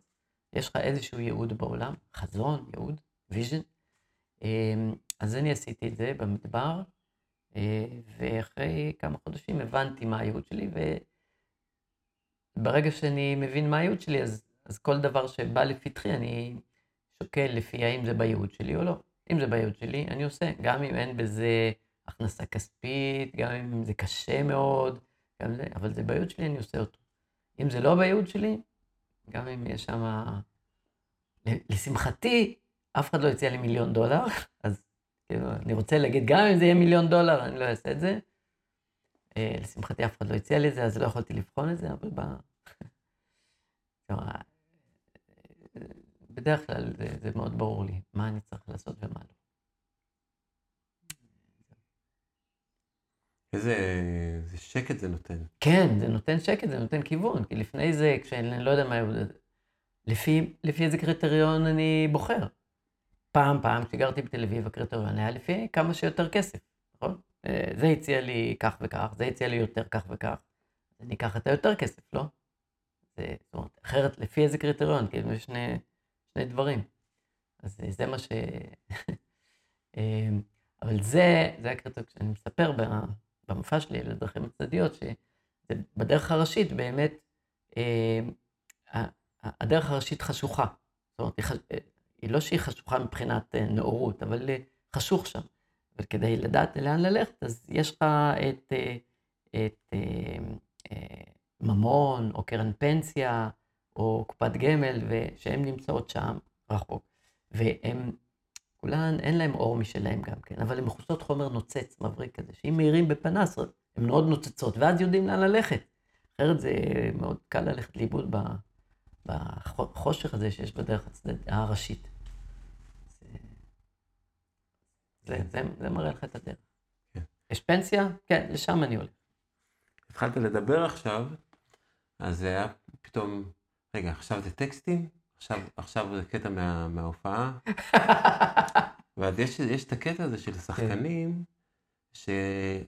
A: יש לך איזשהו ייעוד בעולם, חזון, ייעוד, vision. אמ, אז אני עשיתי את זה במדבר, אה, ואחרי כמה חודשים הבנתי מה הייעוד שלי, וברגע שאני מבין מה הייעוד שלי, אז, אז כל דבר שבא לפתחי, אני שוקל לפי האם זה בייעוד שלי או לא. אם זה בייעוד שלי, אני עושה, גם אם אין בזה הכנסה כספית, גם אם זה קשה מאוד, גם זה, אבל זה בייעוד שלי, אני עושה אותו. אם זה לא בייעוד שלי, גם אם יש שם... לשמחתי, אף אחד לא הציע לי מיליון דולר, אז כאילו, אני רוצה להגיד, גם אם זה יהיה מיליון דולר, אני לא אעשה את זה. אה, לשמחתי, אף אחד לא הציע לי את זה, אז לא יכולתי לבחון את זה, אבל ב... בדרך כלל זה, זה מאוד ברור לי מה אני צריך לעשות ומה לא.
B: איזה, איזה שקט זה נותן.
A: כן, זה נותן שקט, זה נותן כיוון, כי לפני זה, כשאני לא יודע מה... לפי, לפי איזה קריטריון אני בוחר. פעם, פעם, כשגרתי בתל אביב, הקריטריון היה לפי כמה שיותר כסף, נכון? אה, זה הציע לי כך וכך, זה הציע לי יותר כך וכך. אני אקח את היותר כסף, לא? זה, זאת אומרת, אחרת, לפי איזה קריטריון? כאילו, יש שני, שני דברים. אז אה, זה מה ש... אבל זה, זה הקריטריון, כשאני מספר במופע שלי לדרכים הצדדיות, שבדרך הראשית באמת, הדרך הראשית חשוכה. זאת אומרת, היא לא שהיא חשוכה מבחינת אה, נאורות, אבל אה, חשוך שם. וכדי לדעת לאן ללכת, אז יש לך את, אה, את ממון, או קרן פנסיה, או קופת גמל, שהן נמצאות שם רחוק. והן, כולן, אין להן אור משלהם גם כן, אבל הן מכוסות חומר נוצץ, מבריק כזה, שאם מאירים בפנס, הן מאוד נוצצות, ואז יודעים לאן ללכת. אחרת זה מאוד קל ללכת לאיבוד בחושך הזה שיש בדרך הצדד, הראשית. זה, זה, זה מראה לך את הדרך. כן. יש פנסיה? כן, לשם אני הולך.
B: התחלת לדבר עכשיו, אז זה היה פתאום, רגע, עכשיו זה טקסטים? עכשיו, עכשיו זה קטע מה, מההופעה? ואז יש, יש את הקטע הזה של שחקנים, כן.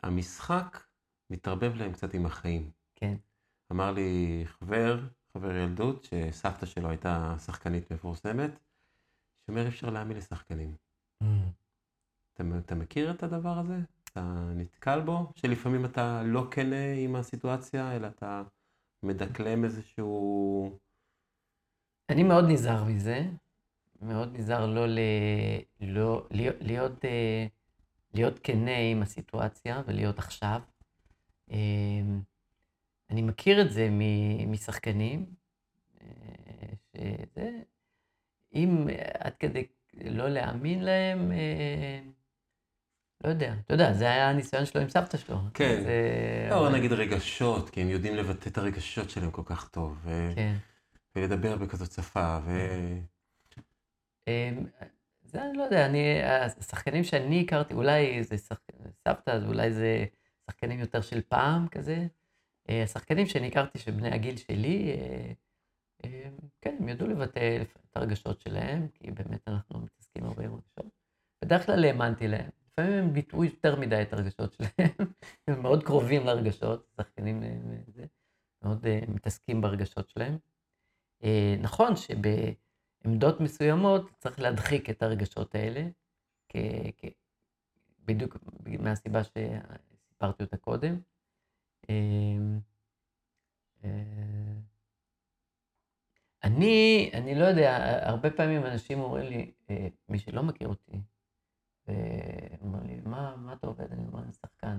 B: שהמשחק מתערבב להם קצת עם החיים.
A: כן.
B: אמר לי חבר, חבר ילדות, שסבתא שלו הייתה שחקנית מפורסמת, שאומר אפשר להאמין לשחקנים. Mm. אתה, אתה מכיר את הדבר הזה? אתה נתקל בו? שלפעמים אתה לא כנה עם הסיטואציה, אלא אתה מדקלם איזשהו...
A: אני מאוד נזהר מזה, מאוד נזהר לא, ל... לא... להיות, להיות, אה, להיות כנה עם הסיטואציה ולהיות עכשיו. אה, אני מכיר את זה משחקנים, אה, שזה, אם עד כדי לא להאמין להם, לא יודע, אתה יודע, זה היה הניסיון שלו עם סבתא שלו.
B: כן. זה... לא, נגיד רגשות, כי הם יודעים לבטא את הרגשות שלהם כל כך טוב. כן. ולדבר בכזאת שפה, ו...
A: אמ, זה אני לא יודע, אני, השחקנים שאני הכרתי, אולי זה שחק... סבתא, אז אולי זה שחקנים יותר של פעם כזה. אה, השחקנים שאני הכרתי, שבני הגיל שלי, אה, אה, כן, הם ידעו לבטא את הרגשות שלהם, כי באמת אנחנו מתעסקים הרבה עם רגשות. בדרך כלל האמנתי להם. לפעמים הם ביטאו יותר מדי את הרגשות שלהם, הם מאוד קרובים לרגשות, שחקנים זה, מאוד מתעסקים ברגשות שלהם. Uh, נכון שבעמדות מסוימות צריך להדחיק את הרגשות האלה, כ, כ, בדיוק מהסיבה שסיפרתי אותה קודם. Uh, uh, אני, אני לא יודע, הרבה פעמים אנשים אומרים לי, מי שלא מכיר אותי, ואומר לי, מה, מה אתה עובד? אני אומר, אני שחקן.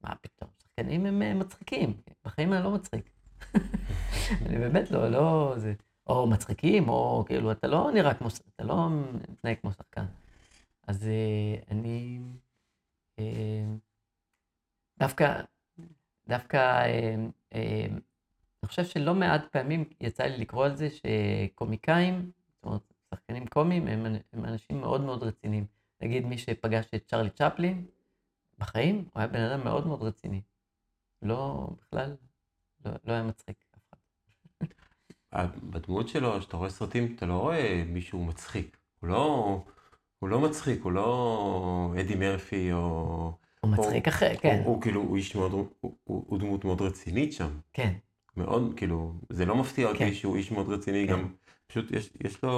A: מה פתאום? שחקנים הם אה, מצחיקים, בחיים אני לא מצחיק. אני באמת לא, לא, זה, או מצחיקים, או כאילו, אתה לא נראה כמו, אתה לא מתנהג כמו שחקן. אז אה, אני, אה, דווקא, דווקא, אני חושב שלא מעט פעמים יצא לי לקרוא על זה שקומיקאים, זאת אומרת, שחקנים קומיים הם, הם אנשים מאוד מאוד רציניים. נגיד מי שפגש את צ'רלי צ'פלין בחיים, הוא היה בן אדם מאוד מאוד רציני. לא, בכלל, לא, לא היה מצחיק
B: בדמות שלו, כשאתה רואה סרטים, אתה לא רואה מישהו מצחיק. הוא לא, הוא לא מצחיק, הוא לא אדי מרפי או...
A: הוא מצחיק אחר, כן.
B: הוא, הוא כאילו, הוא איש מאוד, הוא, הוא, הוא דמות מאוד רצינית שם.
A: כן.
B: מאוד, כאילו, זה לא מפתיע אותי כן. שהוא איש מאוד רציני, כן. גם פשוט יש, יש לו...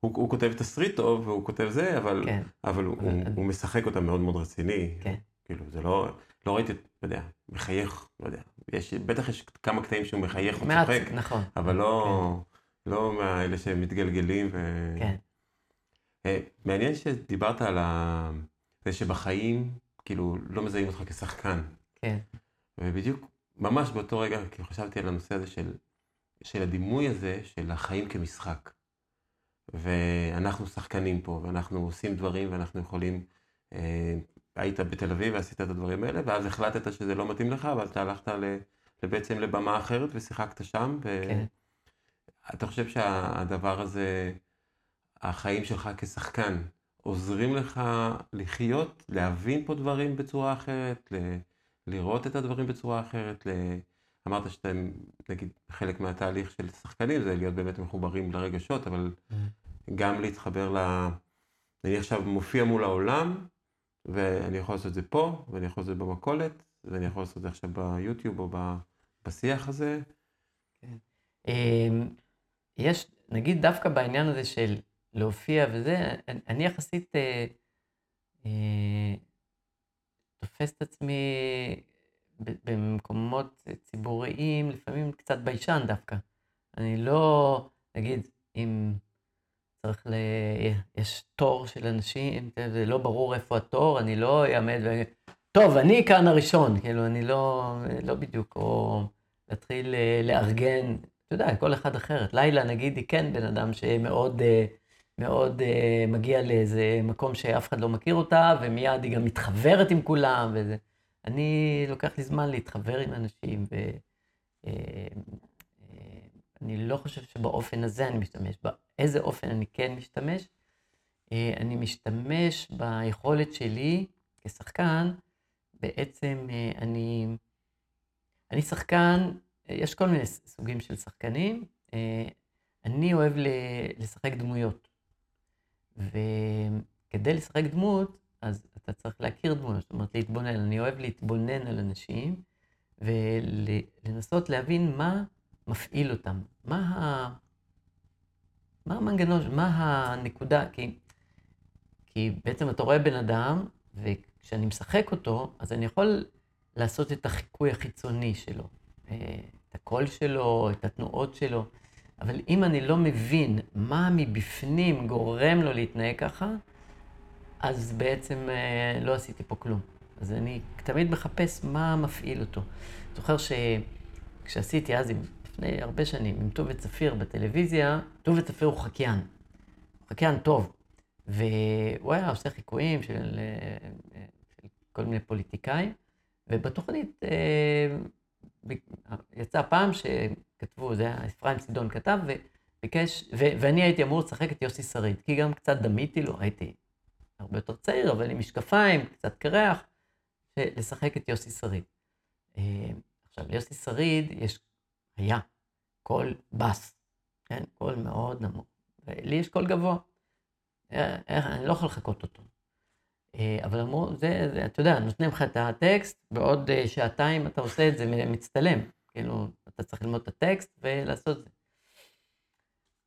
B: הוא, הוא כותב תסריט טוב והוא כותב זה, אבל, כן. אבל הוא, הוא, הוא משחק אותה מאוד מאוד רציני.
A: כן.
B: כאילו, זה לא, לא ראיתי, לא יודע, מחייך, לא יודע. יש, בטח יש כמה קטעים שהוא מחייך או צוחק.
A: נכון.
B: אבל לא, כן. לא מאלה שמתגלגלים. ו...
A: כן.
B: אה, מעניין שדיברת על ה... זה שבחיים, כאילו, לא מזהים אותך כשחקן.
A: כן.
B: ובדיוק, ממש באותו רגע, כאילו, חשבתי על הנושא הזה של, של הדימוי הזה, של החיים כמשחק. ואנחנו שחקנים פה, ואנחנו עושים דברים, ואנחנו יכולים... אה, היית בתל אביב ועשית את הדברים האלה, ואז החלטת שזה לא מתאים לך, ואז אתה הלכת בעצם לבמה אחרת ושיחקת שם. ו... כן. אתה חושב שהדבר הזה, החיים שלך כשחקן, עוזרים לך לחיות, להבין פה דברים בצורה אחרת, ל... לראות את הדברים בצורה אחרת? ל... אמרת שאתם, נגיד, חלק מהתהליך של שחקנים זה להיות באמת מחוברים לרגשות, אבל mm. גם להתחבר ל... אני עכשיו מופיע מול העולם, ואני יכול לעשות את זה פה, ואני יכול לעשות את זה במכולת, ואני יכול לעשות את זה עכשיו ביוטיוב או בשיח הזה.
A: כן. אמ, יש, נגיד דווקא בעניין הזה של להופיע וזה, אני יחסית אה, אה, תופס את עצמי במקומות ציבוריים, לפעמים קצת ביישן דווקא. אני לא, נגיד, אם צריך ל... יש תור של אנשים, זה לא ברור איפה התור, אני לא אעמד ו... טוב, אני כאן הראשון, כאילו, אני לא, לא בדיוק, או להתחיל אה, לארגן, אתה יודע, כל אחד אחרת. לילה, נגיד, היא כן בן אדם שמאוד אה, מאוד אה, מגיע לאיזה מקום שאף אחד לא מכיר אותה, ומיד היא גם מתחברת עם כולם, וזה. אני, לוקח לי זמן להתחבר עם אנשים, ואני לא חושב שבאופן הזה אני משתמש. באיזה אופן אני כן משתמש? אני משתמש ביכולת שלי כשחקן, בעצם אה, אני, אני שחקן, יש כל מיני סוגים של שחקנים, אה, אני אוהב לשחק דמויות. וכדי לשחק דמות, אז אתה צריך להכיר דמויות, זאת אומרת להתבונן. אני אוהב להתבונן על אנשים ולנסות להבין מה מפעיל אותם, מה, ה... מה המנגנון, מה הנקודה, כי, כי בעצם אתה רואה בן אדם, כשאני משחק אותו, אז אני יכול לעשות את החיקוי החיצוני שלו, אה, את הקול שלו, את התנועות שלו, אבל אם אני לא מבין מה מבפנים גורם לו להתנהג ככה, אז בעצם אה, לא עשיתי פה כלום. אז אני תמיד מחפש מה מפעיל אותו. זוכר שכשעשיתי אז, לפני הרבה שנים, עם טובי צפיר בטלוויזיה, טובי צפיר הוא חקיין. חקיין טוב. והוא היה עושה חיקויים של, אה, של כל מיני פוליטיקאים, ובתוכנית אה, יצא פעם שכתבו, זה היה אפרים צידון כתב, וביקש, ו, ואני הייתי אמור לשחק את יוסי שריד, כי גם קצת דמיתי לו, הייתי הרבה יותר צעיר, אבל עם משקפיים, קצת קרח, לשחק את יוסי שריד. אה, עכשיו, ליוסי שריד יש, היה קול בס, כן? קול מאוד נמוך, ולי יש קול גבוה. איך, אני לא יכול לחקות אותו. אה, אבל אמרו, זה, זה, אתה יודע, נותנים לך את הטקסט, בעוד אה, שעתיים אתה עושה את זה, מצטלם. כאילו, אתה צריך ללמוד את הטקסט ולעשות את זה.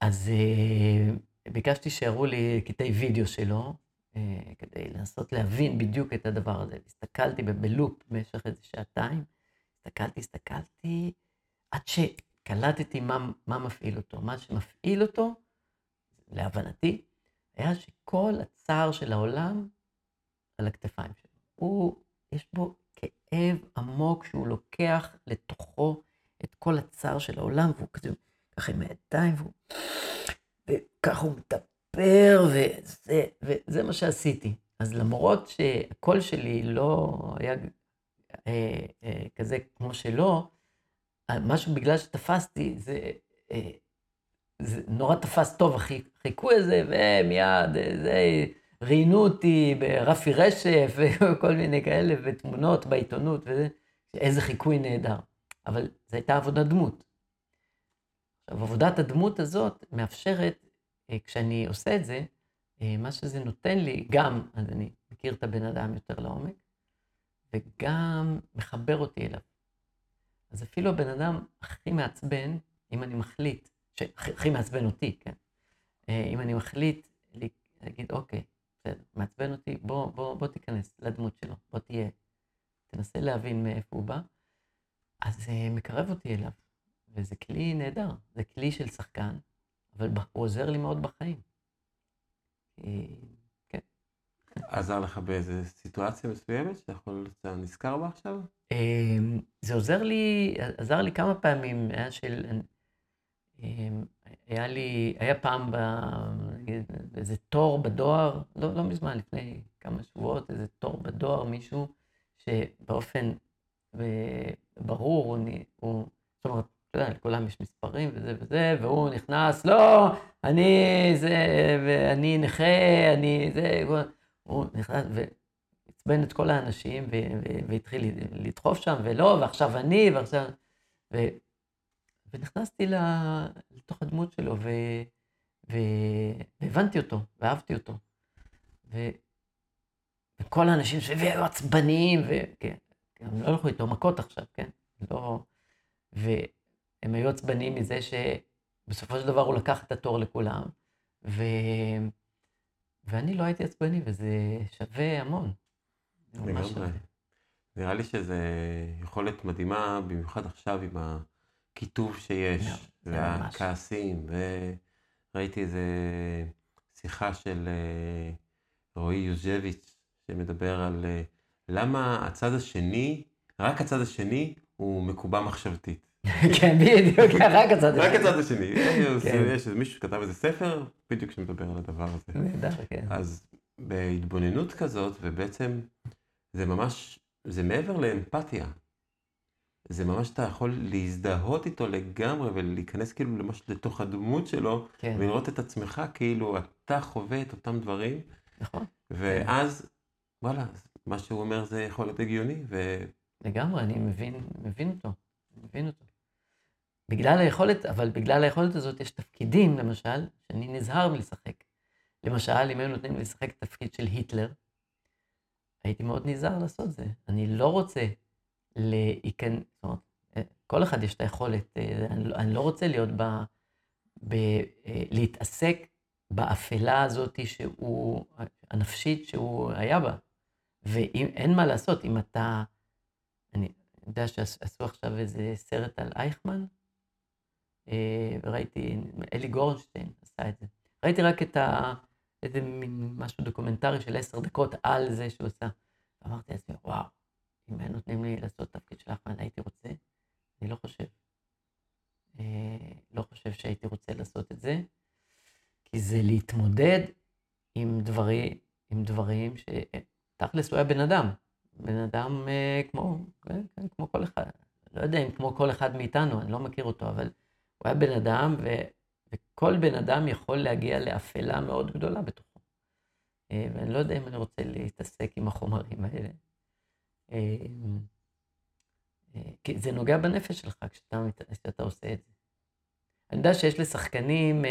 A: אז אה, ביקשתי שיראו לי קטעי וידאו שלו, כדי לנסות להבין בדיוק את הדבר הזה. הסתכלתי בלופ במשך איזה שעתיים, הסתכלתי, הסתכלתי, עד שקלטתי מה, מה מפעיל אותו. מה שמפעיל אותו, להבנתי, היה שכל הצער של העולם על הכתפיים שלו. הוא, יש בו כאב עמוק שהוא לוקח לתוכו את כל הצער של העולם, והוא כזה, ככה עם הידיים, והוא... וככה הוא מדבר, וזה, וזה מה שעשיתי. אז למרות שהקול שלי לא היה אה, אה, כזה כמו שלו, משהו בגלל שתפסתי, זה אה, זה נורא תפס טוב, החיקוי הזה, ומיד, זה, ראיינו אותי ברפי רשף, וכל מיני כאלה, ותמונות בעיתונות, וזה, איזה חיקוי נהדר. אבל זו הייתה עבודת דמות. עכשיו, עבודת הדמות הזאת מאפשרת, אה, כשאני עושה את זה, אה, מה שזה נותן לי, גם, אז אני מכיר את הבן אדם יותר לעומק, וגם מחבר אותי אליו. אז אפילו הבן אדם הכי מעצבן, אם אני מחליט שהכי מעצבן אותי, כן? אה, אם אני מחליט להגיד, אוקיי, בסדר, מעצבן אותי, בוא, בוא, בוא תיכנס לדמות שלו, בוא תהיה, תנסה להבין מאיפה הוא בא, אז זה אה, מקרב אותי אליו, וזה כלי נהדר, זה כלי של שחקן, אבל הוא עוזר לי מאוד בחיים.
B: עזר לך באיזה סיטואציה מסוימת שאתה יכול, אתה נזכר בה עכשיו?
A: אה, זה עוזר לי, עזר לי כמה פעמים, היה של... אמ, היה לי, היה פעם באיזה תור בדואר, לא, לא מזמן, לפני כמה שבועות, איזה תור בדואר, מישהו שבאופן ברור, הוא, הוא זאת אומרת, אתה יודע, לכולם יש מספרים וזה וזה, והוא נכנס, לא, אני זה, ואני נכה, אני זה, הוא נכנס ועצבן את כל האנשים והתחיל לדחוף שם, ולא, ועכשיו אני, ועכשיו... ו... ונכנסתי לתוך הדמות שלו, ו... והבנתי אותו, ואהבתי אותו. ו... וכל האנשים סביבי היו עצבניים, וכן, הם לא הלכו איתו מכות עכשיו, כן? לא... והם היו עצבניים מזה שבסופו של דבר הוא לקח את התור לכולם, ו... ואני לא הייתי עצבני, וזה שווה המון.
B: לגמרי. נראה לי שזו יכולת מדהימה, במיוחד עכשיו עם הקיטוב שיש, והכעסים, וראיתי איזה שיחה של אה, רועי יוז'ביץ', שמדבר על אה, למה הצד השני, רק הצד השני הוא מקובע מחשבתית.
A: כן, בדיוק, רק הצד השני.
B: רק הצד השני. כן. יש מישהו שכתב איזה ספר, בדיוק שמדבר על הדבר הזה.
A: נהדר, כן.
B: אז בהתבוננות כזאת, ובעצם זה ממש, זה מעבר לאמפתיה. זה ממש, אתה יכול להזדהות איתו לגמרי ולהיכנס כאילו ממש לתוך הדמות שלו, כן. ולראות את עצמך כאילו אתה חווה את אותם דברים.
A: נכון.
B: ואז, וואלה, מה שהוא אומר זה יכול להיות הגיוני. ו...
A: לגמרי, אני מבין, מבין אותו, מבין אותו. בגלל היכולת, אבל בגלל היכולת הזאת יש תפקידים, למשל, שאני נזהר מלשחק. למשל, אם היו נותנים לי לשחק תפקיד של היטלר, הייתי מאוד נזהר לעשות זה. אני לא רוצה להיכנס, זאת אומרת, אה, כל אחד יש את היכולת, אה, אני, לא, אני לא רוצה להיות ב... ב אה, להתעסק באפלה הזאת שהוא, הנפשית שהוא היה בה. ואין מה לעשות, אם אתה, אני יודע שעשו עכשיו איזה סרט על אייכמן, וראיתי, אלי גורנשטיין עשה את זה. ראיתי רק את ה... איזה מין משהו דוקומנטרי של עשר דקות על זה שהוא עשה. ואמרתי לעצמי, וואו, אם היו נותנים לי לעשות תפקיד של אייכמן, הייתי רוצה? אני לא חושב. אה, לא חושב שהייתי רוצה לעשות את זה, כי זה להתמודד עם דברים, עם דברים ש... תכלס הוא היה בן אדם. בן אדם אה, כמו, כן, כן, כמו כל אחד, לא יודע אם כמו כל אחד מאיתנו, אני לא מכיר אותו, אבל הוא היה בן אדם, ו... וכל בן אדם יכול להגיע לאפלה מאוד גדולה בתוכו. אה, ואני לא יודע אם אני רוצה להתעסק עם החומרים האלה. אה, אה, כי זה נוגע בנפש שלך כשאתה, כשאתה עושה את זה. אני יודע שיש לשחקנים,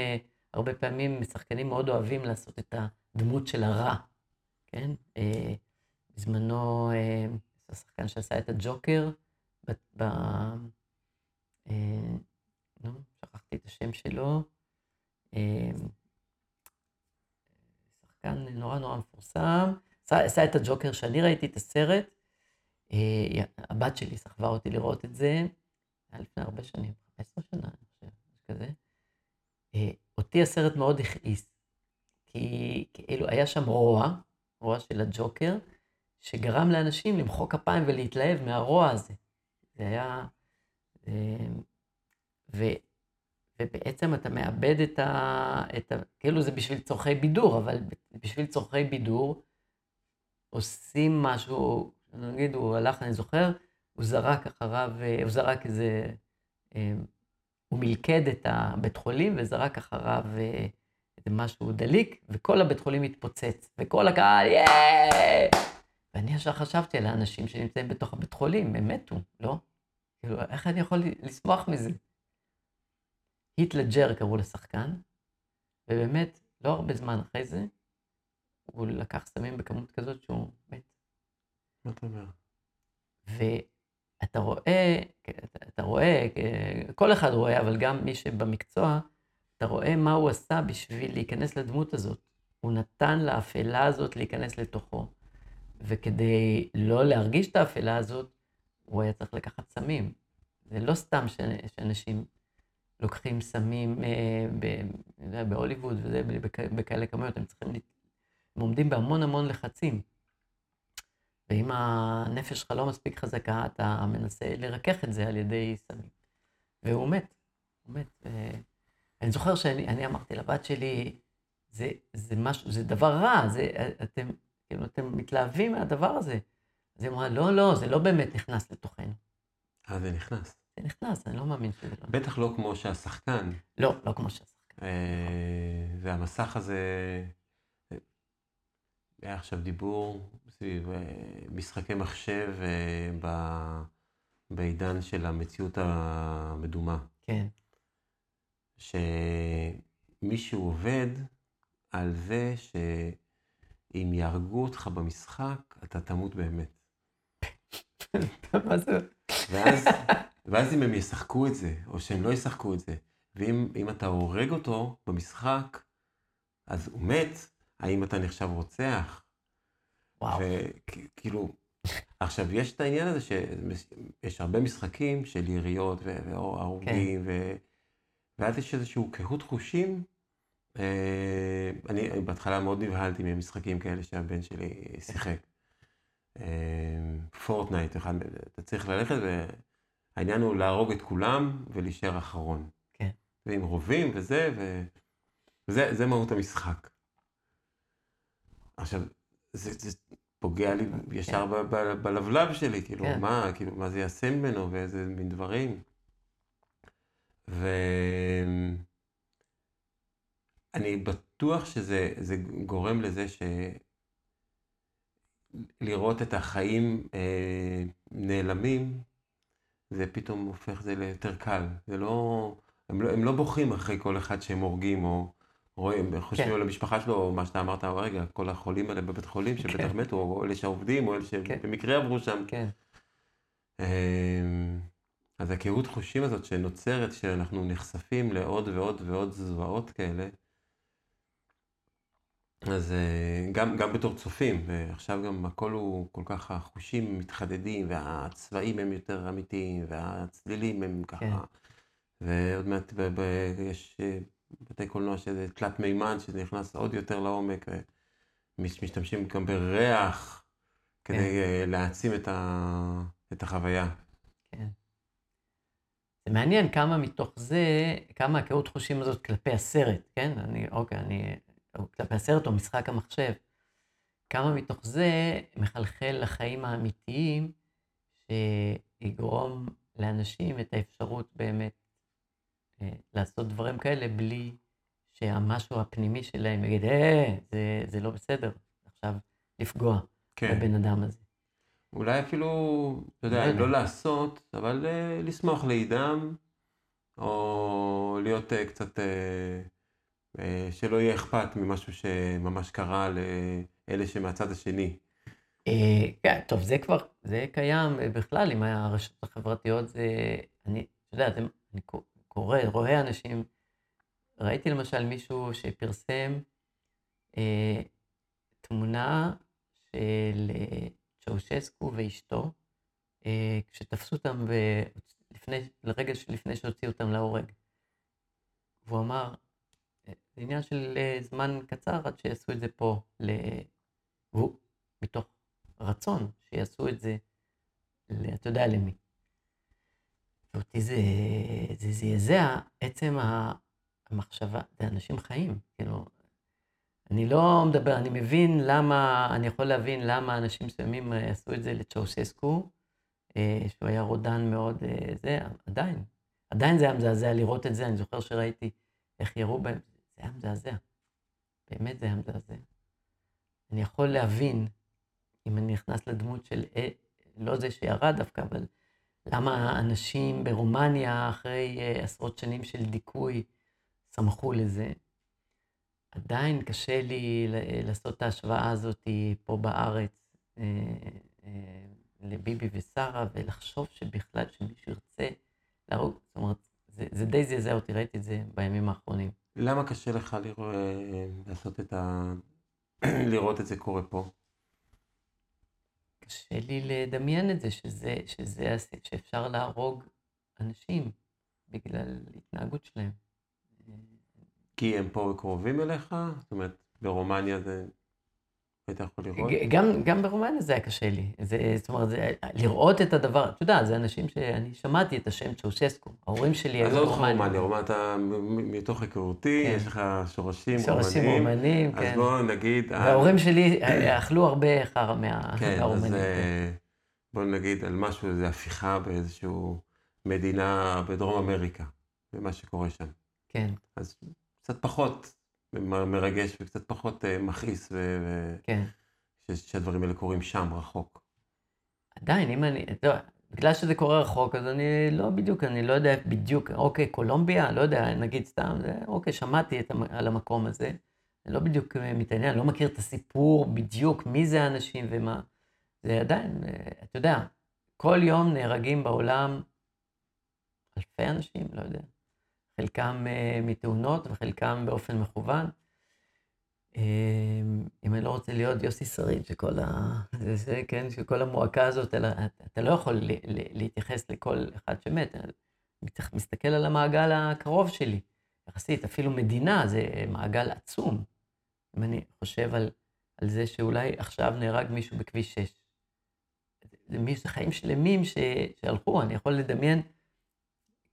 A: הרבה פעמים שחקנים מאוד אוהבים לעשות את הדמות של הרע, כן? בזמנו, השחקן שעשה את הג'וקר, ב... שכחתי את השם שלו. שחקן נורא נורא מפורסם. עשה את הג'וקר שאני ראיתי את הסרט. אה, הבת שלי סחבה אותי לראות את זה. היה לפני הרבה שנים, 15 שנה, אני חושב, כזה. אה, אותי הסרט מאוד הכעיס. כי כאילו היה שם רוע, רוע של הג'וקר, שגרם לאנשים למחוא כפיים ולהתלהב מהרוע הזה. זה היה... ו, ובעצם אתה מאבד את ה, את ה... כאילו זה בשביל צורכי בידור, אבל בשביל צורכי בידור עושים משהו, נגיד הוא הלך, אני זוכר, הוא זרק אחריו, הוא זרק איזה... אה, הוא מלכד את הבית חולים וזרק אחריו אה, איזה משהו דליק, וכל הבית חולים התפוצץ, וכל הקהל, יאיי! ואני ישר חשבתי על האנשים שנמצאים בתוך הבית חולים, הם מתו, לא? כאילו, איך אני יכול לשמוח מזה? היט לג'ר קראו לשחקן, ובאמת, לא הרבה זמן אחרי זה, הוא לקח סמים בכמות כזאת שהוא מת.
B: מה אתה אומר?
A: ואתה רואה, אתה רואה, כל אחד רואה, אבל גם מי שבמקצוע, אתה רואה מה הוא עשה בשביל להיכנס לדמות הזאת. הוא נתן לאפלה הזאת להיכנס לתוכו, וכדי לא להרגיש את האפלה הזאת, הוא היה צריך לקחת סמים. זה לא סתם שאנשים לוקחים סמים אה, בהוליווד וזה, בכאלה כמויות, הם צריכים, הם עומדים בהמון המון לחצים. ואם הנפש שלך לא מספיק חזקה, אתה מנסה לרכך את זה על ידי סמים. והוא מת, הוא מת. אני זוכר שאני אמרתי לבת שלי, זה, זה משהו, זה דבר רע, זה, אתם, כאילו, אתם מתלהבים מהדבר הזה. אז היא אמרה, לא, לא, זה לא באמת נכנס לתוכנו.
B: אה, זה נכנס.
A: זה נכנס, אני לא מאמין שזה לא.
B: בטח לא כמו שהשחקן.
A: לא, לא כמו שהשחקן.
B: אה, והמסך הזה, היה עכשיו דיבור סביב אה, משחקי מחשב אה, בעידן של המציאות המדומה.
A: כן.
B: שמי מישהו עובד על זה שאם יהרגו אותך במשחק, אתה תמות באמת.
A: מה זה?
B: ואז, ואז אם הם ישחקו את זה, או שהם לא ישחקו את זה, ואם אם אתה הורג אותו במשחק, אז הוא מת, האם אתה נחשב רוצח?
A: וואו.
B: וכאילו, עכשיו, יש את העניין הזה שיש הרבה משחקים של יריות והרוגים, ו... ואז יש איזשהו קהות חושים. אה, אני בהתחלה מאוד נבהלתי ממשחקים כאלה שהבן שלי שיחק. פורטנייט, אחד, אתה צריך ללכת, והעניין הוא להרוג את כולם ולהישאר אחרון.
A: כן.
B: ועם רובים וזה, וזה זה מהות המשחק. עכשיו, זה, זה פוגע לי ישר ב- ב- בלבלב שלי, כאילו,
A: כן.
B: מה, כאילו, מה זה יעשה ממנו ואיזה מין דברים. ואני בטוח שזה זה גורם לזה ש... לראות את החיים אה, נעלמים, זה פתאום הופך זה ליותר קל. זה לא... הם לא, הם לא בוכים אחרי כל אחד שהם הורגים, או רואים, חושבים
A: כן.
B: על המשפחה שלו, או מה שאתה אמרת, רגע, כל החולים האלה בבית חולים שבטח
A: כן.
B: מתו, או אלה שעובדים, או אלה
A: כן.
B: שבמקרה עברו שם.
A: כן,
B: אמ, אז הקהות חושים הזאת שנוצרת, שאנחנו נחשפים לעוד ועוד ועוד זוועות כאלה, אז אה, גם, גם בתור צופים, ועכשיו גם הכל הוא כל כך, החושים מתחדדים, והצבעים הם יותר אמיתיים, והצלילים הם ככה,
A: כן.
B: ועוד מעט ב, ב, יש אה, בתי קולנוע שזה תלת מימד, שזה נכנס עוד יותר לעומק, ומשתמשים גם בריח כדי
A: כן.
B: אה, להעצים את, ה, את החוויה.
A: כן. זה מעניין כמה מתוך זה, כמה הקהות חושים הזאת כלפי הסרט, כן? אני, אוקיי, אני, כלפי הסרט או משחק המחשב. כמה מתוך זה מחלחל לחיים האמיתיים, שיגרום לאנשים את האפשרות באמת אה, לעשות דברים כאלה בלי שהמשהו הפנימי שלהם יגיד, אה, זה, זה לא בסדר, עכשיו לפגוע
B: כן.
A: בבן אדם הזה.
B: אולי אפילו, אתה יודע,
A: לא
B: לא. לעשות, אבל אה, לשמוח לאידם, או להיות אה, קצת, אה, שלא יהיה אכפת ממשהו שממש קרה לאלה שמהצד השני.
A: אה, כן, טוב, זה כבר, זה קיים אה, בכלל עם הרשתות החברתיות, זה, אני, אתה יודע, אני קו- קורא, רואה אנשים, ראיתי למשל מישהו שפרסם אה, תמונה של אה, צ'אושסקו ואשתו, אה, כשתפסו אותם ו- לפני, לרגע שלפני שהוציאו אותם להורג. והוא אמר, אה, זה עניין של אה, זמן קצר עד שיעשו את זה פה, ל... מתוך רצון שיעשו את זה, אתה יודע למי. ואותי זה זה זעזע, עצם ה- המחשבה, זה אנשים חיים, כאילו, אני לא מדבר, אני מבין למה, אני יכול להבין למה אנשים מסוימים אה, עשו את זה לצ'אושסקו, אה, שהוא היה רודן מאוד, זה, עדיין, עדיין זה היה מזעזע לראות את זה, אני זוכר שראיתי איך ירו בהם, זה היה מזעזע, באמת זה היה מזעזע. אני יכול להבין, אם אני נכנס לדמות של, אה, לא זה שירה דווקא, אבל למה אנשים ברומניה, אחרי אה, עשרות שנים של דיכוי, שמחו לזה. עדיין קשה לי לעשות את ההשוואה הזאת פה בארץ אה, לביבי ושרה, ולחשוב שבכלל שמישהו ירצה להרוג, זאת אומרת, זה, זה די זעזע אותי, ראיתי את זה בימים האחרונים.
B: למה קשה לך לראות, לעשות את ה... לראות את זה קורה פה?
A: קשה לי לדמיין את זה, שזה, שזה, שאפשר להרוג אנשים בגלל התנהגות שלהם.
B: כי הם פה קרובים אליך? זאת אומרת, ברומניה זה... היית יכול לראות?
A: גם, גם ברומניה זה היה קשה לי. זה, זאת אומרת, זה, לראות את הדבר, אתה יודע, זה אנשים שאני שמעתי את השם צ'אושסקו, ההורים שלי היו
B: עזוב אותך
A: רומנים.
B: רומניה, רומניה אתה מתוך היכרותי,
A: כן.
B: יש לך שורשים
A: שורשים
B: רומניים.
A: רומנים,
B: אז
A: כן.
B: בואו נגיד... אה,
A: וההורים שלי אה, אכלו הרבה חרא מה-
B: כן, אז
A: מהרומנים. כן.
B: אה, בואו נגיד על משהו, איזו הפיכה באיזושהי מדינה בדרום אמריקה, במה שקורה שם.
A: כן,
B: אז קצת פחות מרגש וקצת פחות אה, מכעיס, ו-
A: כן.
B: שהדברים האלה קורים שם, רחוק.
A: עדיין, אם אני, לא, בגלל שזה קורה רחוק, אז אני לא בדיוק, אני לא יודע בדיוק, אוקיי, קולומביה, לא יודע, נגיד סתם, זה, אוקיי, שמעתי את, על המקום הזה. אני לא בדיוק מתעניין, אני לא מכיר את הסיפור בדיוק, מי זה האנשים ומה. זה עדיין, אתה יודע, כל יום נהרגים בעולם אלפי אנשים, לא יודע. חלקם מתאונות וחלקם באופן מכוון. אם אני לא רוצה להיות יוסי שריד, שכל ה... זה, כן, שכל המועקה הזאת, אלא אתה לא יכול להתייחס לכל אחד שמת, אני מסתכל על המעגל הקרוב שלי, יחסית, אפילו מדינה זה מעגל עצום. אם אני חושב על, על זה שאולי עכשיו נהרג מישהו בכביש 6. זה, זה חיים שלמים ש, שהלכו, אני יכול לדמיין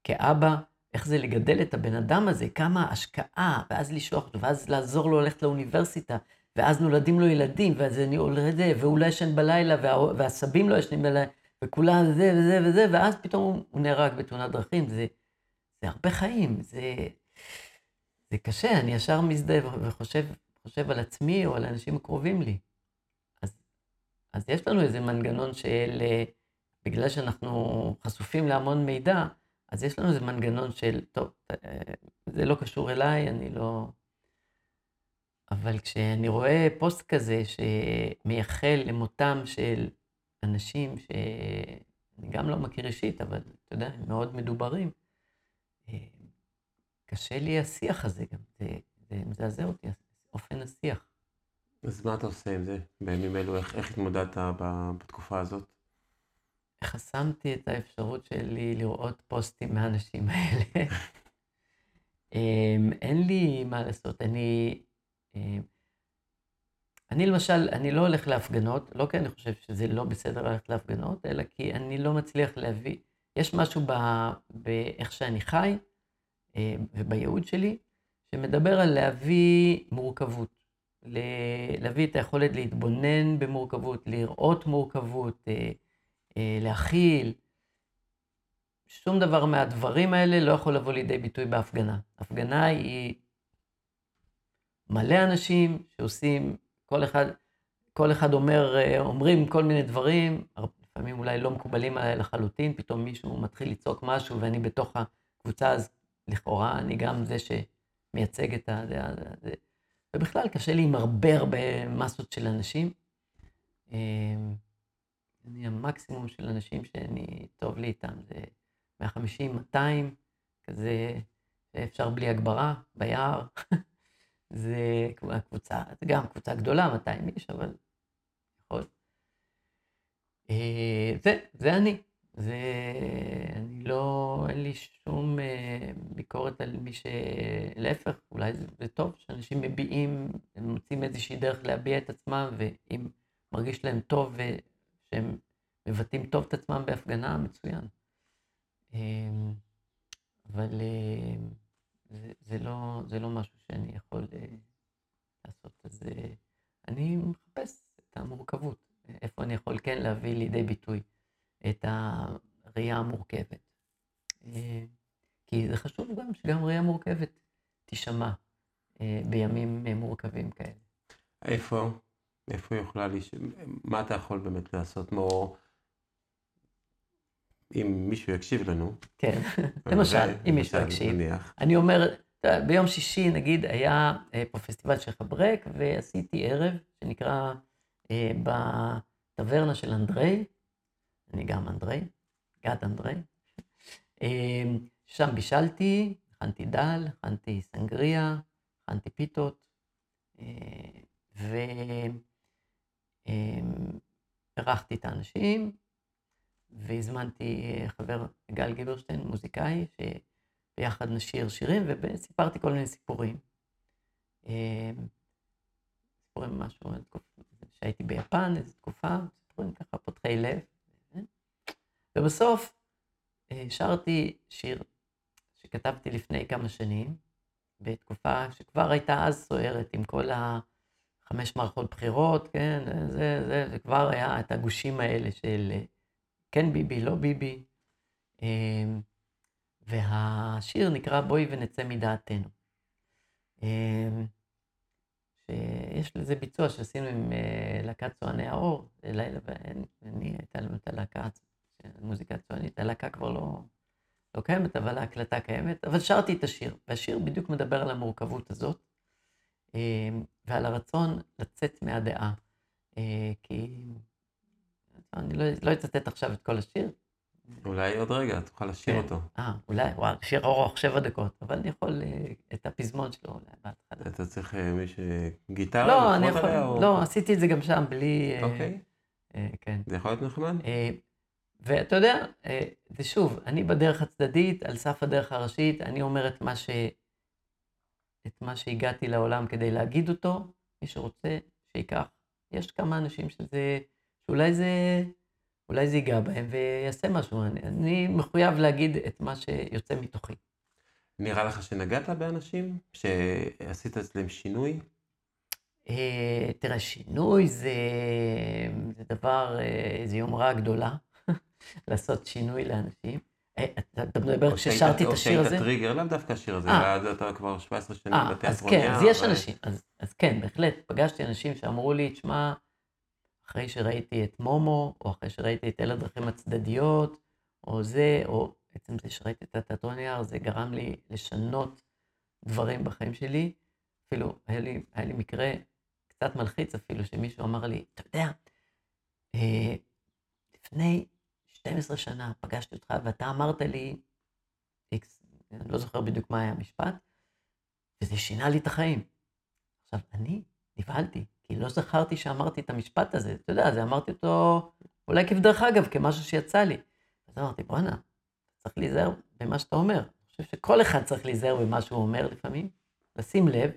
A: כאבא, איך זה לגדל את הבן אדם הזה, כמה השקעה, ואז לשלוח אותו, ואז לעזור לו ללכת לאוניברסיטה, ואז נולדים לו ילדים, ואז אני עולה זה, והוא לא ישן בלילה, וה, והסבים לא ישנים בלילה, וכולם זה וזה וזה, ואז פתאום הוא נהרג בתאונת דרכים. זה, זה הרבה חיים, זה, זה קשה, אני ישר מזדהה וחושב חושב על עצמי או על האנשים הקרובים לי. אז, אז יש לנו איזה מנגנון של, בגלל שאנחנו חשופים להמון מידע, אז יש לנו איזה מנגנון של, טוב, זה לא קשור אליי, אני לא... אבל כשאני רואה פוסט כזה שמייחל למותם של אנשים שאני גם לא מכיר אישית, אבל אתה יודע, הם מאוד מדוברים, קשה לי השיח הזה גם, זה, זה מזעזע אותי, אופן השיח.
B: אז מה אתה עושה עם זה בימים אלו? איך, איך התמודדת בתקופה הזאת?
A: חסמתי את האפשרות שלי לראות פוסטים מהאנשים האלה. אמ, אין לי מה לעשות, אני... אמ, אני למשל, אני לא הולך להפגנות, לא כי אני חושב שזה לא בסדר ללכת להפגנות, אלא כי אני לא מצליח להביא, יש משהו ב, באיך שאני חי אמ, ובייעוד שלי, שמדבר על להביא מורכבות, להביא את היכולת להתבונן במורכבות, לראות מורכבות, אה, להכיל. שום דבר מהדברים האלה לא יכול לבוא לידי ביטוי בהפגנה. הפגנה היא מלא אנשים שעושים, כל אחד, כל אחד אומר, אה, אומרים כל מיני דברים, לפעמים אולי לא מקובלים עליי לחלוטין, פתאום מישהו מתחיל לצעוק משהו ואני בתוך הקבוצה, אז לכאורה אני גם זה שמייצג את הדעה. ובכלל קשה לי עם הרבה הרבה מסות של אנשים. אני המקסימום של אנשים שאני טוב לי איתם, זה 150, 200, כזה אפשר בלי הגברה, ביער. זה קבוצה, זה גם קבוצה גדולה, 200 איש, אבל יכול. אה, זה, זה אני. זה, אני לא, אין לי שום אה, ביקורת על מי ש... להפך, אולי זה, זה טוב שאנשים מביעים, הם מוצאים איזושהי דרך להביע את עצמם, ואם מרגיש להם טוב שהם מבטאים טוב את עצמם בהפגנה, מצוין. אמ, אבל אה, זה, זה, לא, זה לא משהו שאני יכול אה, לעשות. אז אה, אני מחפש את המורכבות, איפה אני יכול כן להביא לידי ביטוי את הראייה המורכבת. כי זה חשוב גם שגם ראייה מורכבת תישמע בימים מורכבים כאלה.
B: איפה? איפה היא יכולה, לש... מה אתה יכול באמת לעשות? כמו, אם מישהו יקשיב לנו.
A: כן, למשל, אם מישהו יקשיב. אני אומר, ביום שישי, נגיד, היה אה, פה פסטיבל של חברק, ועשיתי ערב שנקרא אה, בטברנה של אנדרי, אני גם אנדרי, גד אנדרי. אה, שם בישלתי, הכנתי דל, הכנתי סנגריה, הכנתי פיתות, ו... אירחתי את האנשים, והזמנתי חבר, גל גיברשטיין, מוזיקאי, שביחד נשיר שירים, וסיפרתי כל מיני סיפורים. סיפורים משהו, שהייתי ביפן איזו תקופה, סיפורים ככה פותחי לב. ובסוף שרתי שיר שכתבתי לפני כמה שנים, בתקופה שכבר הייתה אז סוערת עם כל ה... חמש מערכות בחירות, כן, זה, זה, זה כבר היה את הגושים האלה של כן ביבי, לא ביבי. אמ, והשיר נקרא בואי ונצא מדעתנו. אמ, שיש לזה ביצוע שעשינו עם אה, להקת צועני האור, לילה ואני, הייתה לנו את הלהקה מוזיקה צוענית, הלהקה כבר לא, לא קיימת, אבל ההקלטה קיימת, אבל שרתי את השיר, והשיר בדיוק מדבר על המורכבות הזאת, ועל הרצון לצאת מהדעה, אה, כי אני לא, לא אצטט עכשיו את כל השיר.
B: אולי עוד רגע, תוכל לשיר
A: כן.
B: אותו.
A: אה, אולי, וואו, שיר ארוך, שבע דקות, אבל אני יכול אה, את הפזמון שלו אולי בהתחלה.
B: אתה צריך אה, מי ש... גיטרה?
A: לא, אני יכול,
B: עליה, או-
A: לא, עשיתי את זה גם שם בלי... אה,
B: אוקיי,
A: אה, כן.
B: זה יכול להיות נחמד.
A: אה, ואתה יודע, אה, זה שוב, אני בדרך הצדדית, על סף הדרך הראשית, אני אומר את מה, ש... את מה שהגעתי לעולם כדי להגיד אותו, מי שרוצה, שייקח. יש כמה אנשים שזה, שאולי זה, אולי זה ייגע בהם ויעשה משהו. אני, אני מחויב להגיד את מה שיוצא מתוכי.
B: נראה לך שנגעת באנשים? שעשית אצלם שינוי?
A: אה, תראה, שינוי זה, זה דבר, אה, זה יומרה גדולה, לעשות שינוי לאנשים. אה, אתה מדבר
B: או
A: כששרתי את השיר
B: או
A: הזה?
B: שהיית טריגר, לאו דווקא השיר הזה,
A: אה.
B: אלא אתה כבר 17 שנים
A: אה, אז
B: בתיאטרוניה.
A: כן, אז יש אנשים, אז, אז כן, בהחלט, פגשתי אנשים שאמרו לי, תשמע, אחרי שראיתי את מומו, או אחרי שראיתי את אל הדרכים הצדדיות, או זה, או עצם זה שראיתי את התיאטרון יער, זה גרם לי לשנות דברים בחיים שלי. אפילו, היה לי, היה לי מקרה קצת מלחיץ אפילו, שמישהו אמר לי, אתה יודע, אה, לפני 12 שנה פגשתי אותך ואתה אמרת לי, איקס, אני לא זוכר בדיוק מה היה המשפט, וזה שינה לי את החיים. עכשיו, אני נבהלתי, כי לא זכרתי שאמרתי את המשפט הזה. אתה יודע, זה אמרתי אותו אולי כבדרך אגב, כמשהו שיצא לי. אז אמרתי, בואנה, צריך להיזהר במה שאתה אומר. אני חושב שכל אחד צריך להיזהר במה שהוא אומר לפעמים, לשים לב,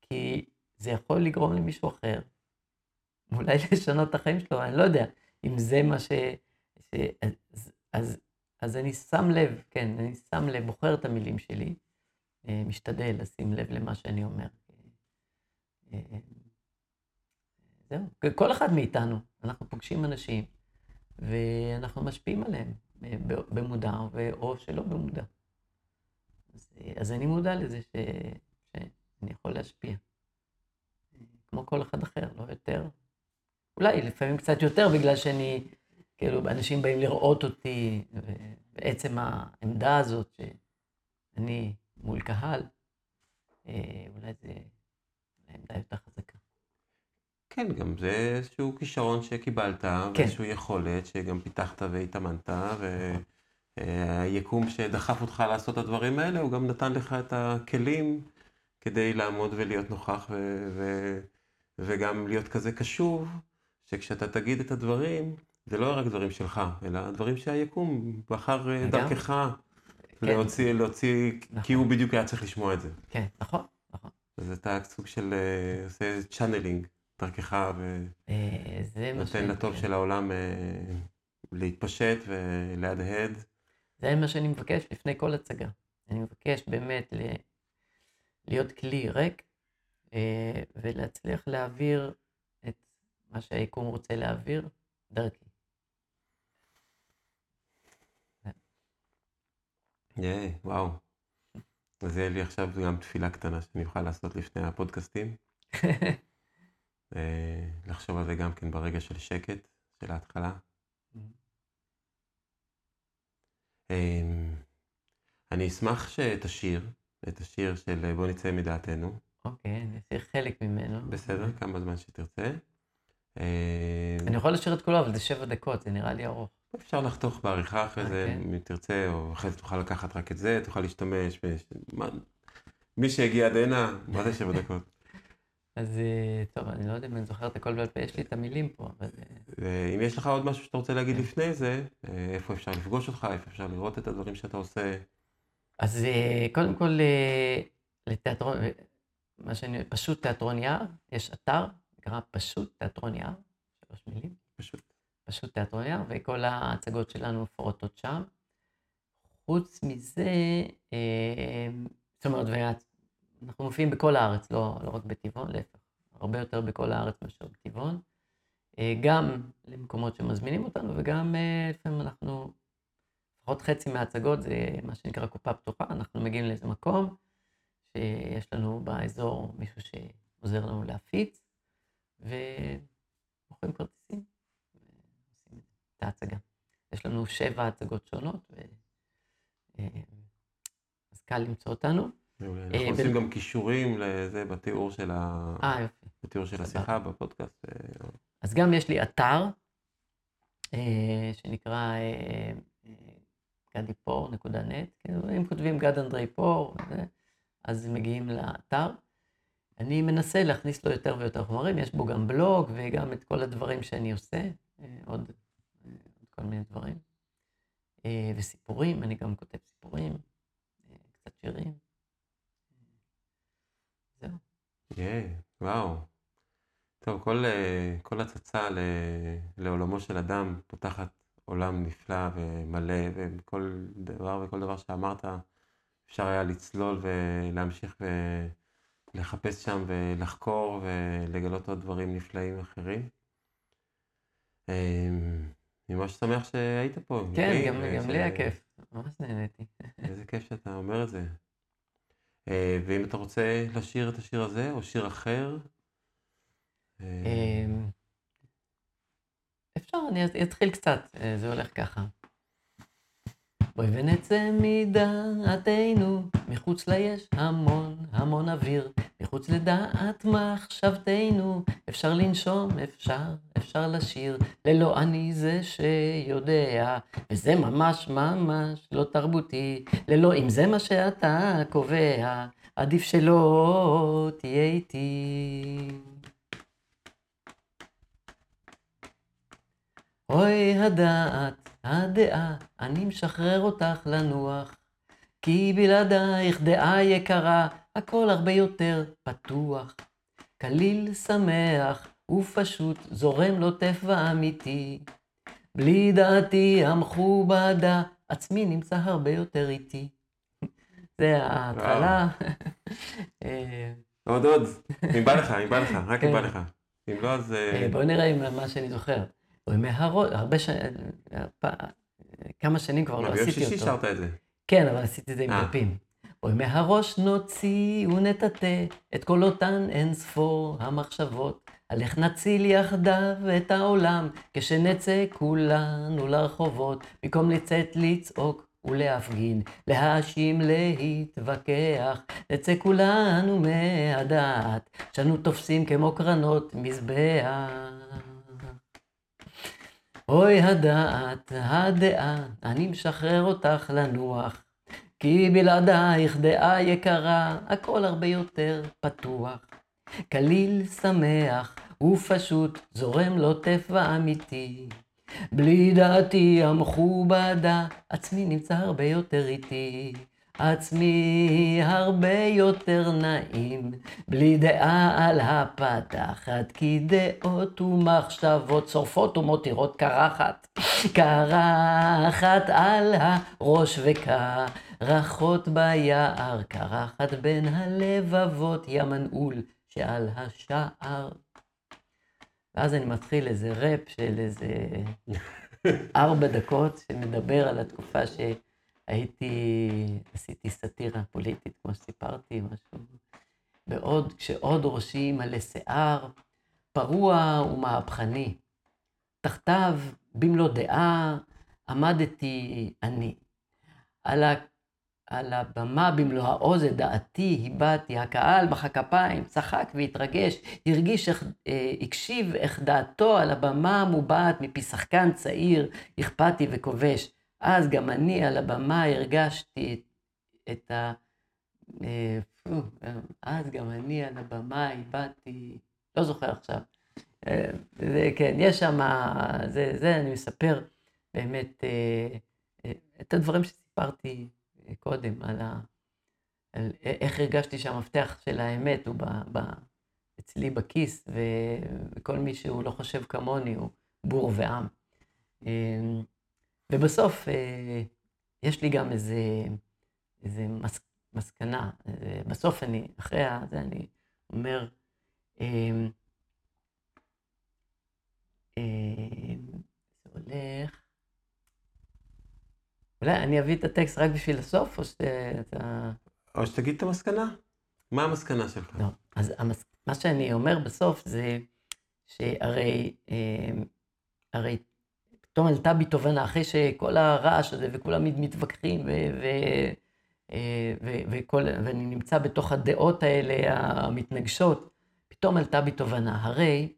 A: כי זה יכול לגרום למישהו אחר, אולי לשנות את החיים שלו, אני לא יודע אם זה מה ש... אז, אז, אז אני שם לב, כן, אני שם לב, בוחר את המילים שלי, אה, משתדל לשים לב למה שאני אומר. אה, אה, זהו, כל אחד מאיתנו, אנחנו פוגשים אנשים, ואנחנו משפיעים עליהם במודע או שלא במודע. אז, אז אני מודע לזה ש, שאני יכול להשפיע. כמו כל אחד אחר, לא יותר. אולי לפעמים קצת יותר, בגלל שאני, כאילו, אנשים באים לראות אותי, ועצם העמדה הזאת שאני מול קהל, אה, אולי זה עמדה יותר חזקה.
B: כן, גם זה איזשהו כישרון שקיבלת,
A: כן.
B: ואיזושהי יכולת שגם פיתחת והתאמנת, והיקום שדחף אותך לעשות את הדברים האלה, הוא גם נתן לך את הכלים כדי לעמוד ולהיות נוכח, ו- ו- וגם להיות כזה קשוב, שכשאתה תגיד את הדברים, זה לא רק דברים שלך, אלא דברים שהיקום בחר אה. דרכך
A: כן.
B: להוציא, להוציא, כי
A: נכון.
B: הוא בדיוק היה צריך לשמוע את זה.
A: כן, נכון, נכון.
B: אז אתה סוג של אה, עושה channeling דרכך, ו...
A: אה,
B: לטוב של העולם להתפשט ולהדהד.
A: זה מה שאני מבקש לפני כל הצגה. אני מבקש באמת ל... להיות כלי ריק ולהצליח להעביר את מה שהיקום רוצה להעביר דרכי.
B: ייי, וואו. אז יהיה לי עכשיו גם תפילה קטנה שאני אוכל לעשות לפני הפודקאסטים. אה, לחשוב על זה גם כן ברגע של שקט, של ההתחלה. אה, אני אשמח שתשיר את השיר של אה, בוא נצא מדעתנו.
A: אוקיי, אני אעשה חלק ממנו.
B: בסדר? כמה זמן שתרצה. אה,
A: אני יכול לשיר את כולו, אבל זה שבע דקות, זה נראה לי ארוך.
B: אפשר לחתוך בעריכה אחרי זה,
A: אוקיי.
B: אם תרצה, או אחרי זה תוכל לקחת רק את זה, תוכל להשתמש. בש... מה... מי שהגיע עד הנה, מה זה שבע דקות?
A: אז אה, טוב, אני לא יודע אם אני זוכר את הכל בעל פה, יש לי את המילים פה, אבל... אה,
B: ואם יש לך עוד משהו שאתה רוצה להגיד לפני זה, אה, איפה אפשר לפגוש אותך, איפה אפשר לראות את הדברים שאתה עושה.
A: אז קודם כל, לתיאטרון, מה שאני, פשוט תיאטרון יער, יש אתר, נקרא פשוט תיאטרון יער, שלוש מילים,
B: פשוט.
A: פשוט תיאטרון יער, וכל ההצגות שלנו מפורטות שם. חוץ מזה, אה, זאת אומרת, אנחנו מופיעים בכל הארץ, לא, לא רק בטבעון, להפך, הרבה יותר בכל הארץ מאשר בטבעון. אה, גם למקומות שמזמינים אותנו, וגם אה, לפעמים אנחנו, לפחות חצי מההצגות זה מה שנקרא קופה פתוחה, אנחנו מגיעים לאיזה מקום שיש לנו באזור מישהו שעוזר לנו להפיץ, ומוכרים כרטיסים, את ההצגה. יש לנו שבע הצגות שונות, ו... אה, אז קל למצוא אותנו.
B: מעולה.
A: אה,
B: אנחנו עושים גם קישורים לזה בתיאור של ה-
A: אה, יופי.
B: בתיאור של. השיחה בפודקאסט. אה,
A: אז גם יש לי אתר, אה, שנקרא אה, אה, גדיפור.נט, כאילו, אם כותבים גד אנדרי פור, אז מגיעים לאתר. אני מנסה להכניס לו יותר ויותר חומרים, יש בו גם בלוג וגם את כל הדברים שאני עושה, אה, אה, עוד כל מיני דברים. אה, וסיפורים, אני גם כותב סיפורים, אה, קצת שירים. זהו.
B: ייי, וואו. טוב, כל, אה, כל הצצה ל- לעולמו של אדם פותחת עולם נפלא ומלא, וכל דבר וכל דבר שאמרת, אפשר היה לצלול ולהמשיך ולחפש שם ולחקור ולגלות עוד דברים נפלאים אחרים. אה, ממש שמח שהיית פה.
A: כן,
B: איתי,
A: גם,
B: וש-
A: גם לי היה כיף, ממש נהניתי.
B: איזה כיף שאתה אומר את זה. אה, ואם אתה רוצה לשיר את השיר הזה, או שיר אחר, אה,
A: אמ, אפשר, אני אתחיל קצת, אה, זה הולך ככה. בואי ונצא מדעתנו, מחוץ לה יש המון המון אוויר, מחוץ לדעת מחשבתנו, אפשר לנשום, אפשר, אפשר לשיר, ללא אני זה שיודע, וזה ממש ממש לא תרבותי, ללא אם זה מה שאתה קובע, עדיף שלא תהיה איתי. אוי הדעת, הדעה, אני משחרר אותך לנוח. כי בלעדייך דעה יקרה, הכל הרבה יותר פתוח. קליל, שמח ופשוט, זורם לו טבע אמיתי. בלי דעתי המכובדה, עצמי נמצא הרבה יותר איתי. זה ההתחלה. אה,
B: עוד עוד, אם בא לך, אם בא לך, רק אם
A: כן.
B: בא לך. אם לא, אז... אה,
A: אה, בואו נראה אם מה שאני זוכר. או ימי הראש, הרבה שנים, כמה שנים כבר לא
B: ביום
A: עשיתי
B: שישי
A: אותו.
B: שרת את זה.
A: כן, אבל עשיתי את זה עם
B: אה.
A: דפים. אוי מהראש נוציא ונטאטא את כל אותן אין ספור המחשבות, על איך נציל יחדיו את העולם, כשנצא כולנו לרחובות, במקום לצאת לצעוק ולהפגין, להאשים, להתווכח, נצא כולנו מהדעת, שאנו תופסים כמו קרנות מזבח. אוי הדעת, הדעה, אני משחרר אותך לנוח. כי בלעדייך דעה יקרה, הכל הרבה יותר פתוח. קליל, שמח ופשוט, זורם לו טבע אמיתי. בלי דעתי המכובדה, עצמי נמצא הרבה יותר איתי. עצמי הרבה יותר נעים, בלי דעה על הפתחת, כי דעות ומחשבות שורפות ומותירות קרחת. קרחת על הראש וקרחות ביער, קרחת בין הלבבות, ים מנעול שעל השער. ואז אני מתחיל איזה ראפ של איזה ארבע דקות, שמדבר על התקופה שהייתי, עשיתי סאטירה פוליטית, כמו שסיפרתי, משהו. בעוד, כשעוד ראשי מלא שיער, פרוע ומהפכני. תחתיו, במלוא דעה, עמדתי אני. על, ה, על הבמה במלוא העוז את דעתי הבעתי, הקהל מחא כפיים, צחק והתרגש, הרגיש איך, אה, הקשיב איך דעתו על הבמה מובעת מפי שחקן צעיר, אכפתי וכובש. אז גם אני על הבמה הרגשתי את, את ה... אה, אז גם אני על הבמה הבעתי, לא זוכר עכשיו. אה, זה, כן, יש שם, זה, זה, אני מספר באמת אה, אה, את הדברים שסיפרתי אה, קודם, על, ה, על איך הרגשתי שהמפתח של האמת הוא ב, ב, אצלי בכיס, וכל מי שהוא לא חושב כמוני הוא בור ועם. ובסוף אה, יש לי גם איזה, איזה מס, מסקנה. אה, בסוף אני, אחרי זה אני אומר, אה, אה, זה הולך... אולי אני אביא את הטקסט רק בשביל הסוף, או שאתה...
B: או שתגיד את המסקנה. מה המסקנה שלך?
A: לא. אז המס... מה שאני אומר בסוף זה שהרי אה, הרי פתאום עלתה בי תובנה, אחרי שכל הרעש הזה וכולם מתווכחים, ו- ו- אה, ו- וכל, ואני נמצא בתוך הדעות האלה המתנגשות, פתאום עלתה בי תובנה, הרי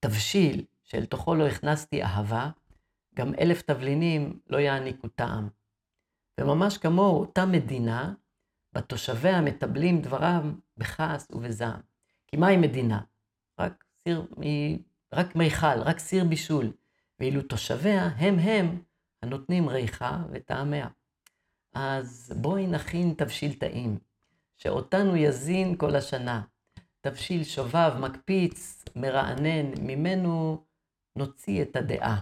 A: תבשיל שאל תוכו לא הכנסתי אהבה, גם אלף תבלינים לא יעניקו טעם. וממש כמוהו, אותה מדינה, בתושביה מטבלים דברם בכעס ובזעם. כי מהי מדינה? רק סיר, רק מיכל, רק סיר בישול. ואילו תושביה הם הם הנותנים ריחה וטעמיה. אז בואי נכין תבשיל טעים, שאותנו יזין כל השנה. תבשיל שובב, מקפיץ, מרענן, ממנו נוציא את הדעה.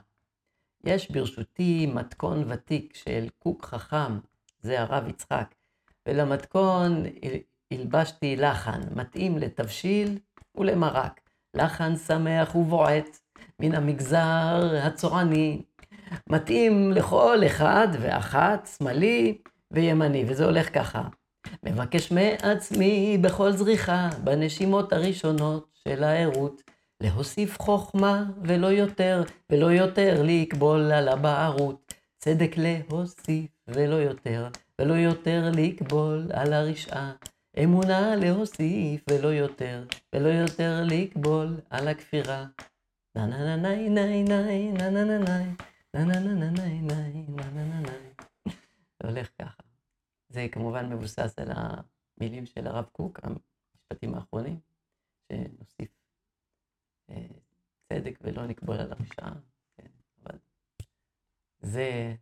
A: יש ברשותי מתכון ותיק של קוק חכם, זה הרב יצחק, ולמתכון הלבשתי לחן, מתאים לתבשיל ולמרק. לחן שמח ובועט, מן המגזר הצורני, מתאים לכל אחד ואחת, שמאלי וימני, וזה הולך ככה. מבקש מעצמי בכל זריחה, בנשימות הראשונות של הערות, להוסיף חוכמה ולא יותר, ולא יותר לקבול על הבערות. צדק להוסיף ולא יותר, ולא יותר לקבול על הרשעה. אמונה להוסיף ולא יותר, ולא יותר לקבול על הכפירה. נה זה הולך ככה. זה כמובן מבוסס על המילים של הרב קוק, המשפטים האחרונים, שנוסיף צדק ולא נקבול על הרשעה, כן, אבל זה,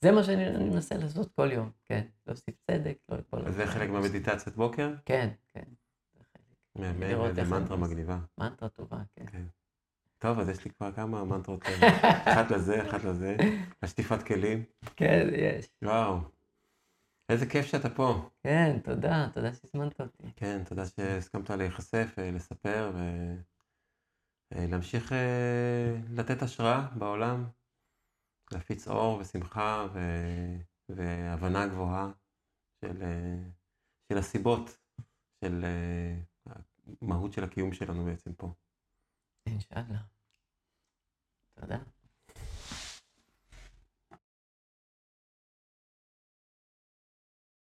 A: זה מה שאני מנסה לעשות כל יום, כן, להוסיף צדק, לא
B: הרשעה. זה חלק מהמדיטציית בוקר?
A: כן, כן.
B: מהמם, זה מנטרה מגניבה.
A: מנטרה טובה, כן.
B: טוב, אז יש לי כבר כמה מנטרות, אחת לזה, אחת לזה, השטיפת כלים.
A: כן, יש.
B: וואו. איזה כיף שאתה פה.
A: כן, תודה, תודה שהזמנת אותי.
B: כן, תודה שהסכמת להיחשף, אה, לספר ולהמשיך אה, לתת השראה בעולם, להפיץ אור ושמחה ו... והבנה גבוהה של, אה, של הסיבות, של המהות של הקיום שלנו בעצם פה.
A: אינשאללה. תודה.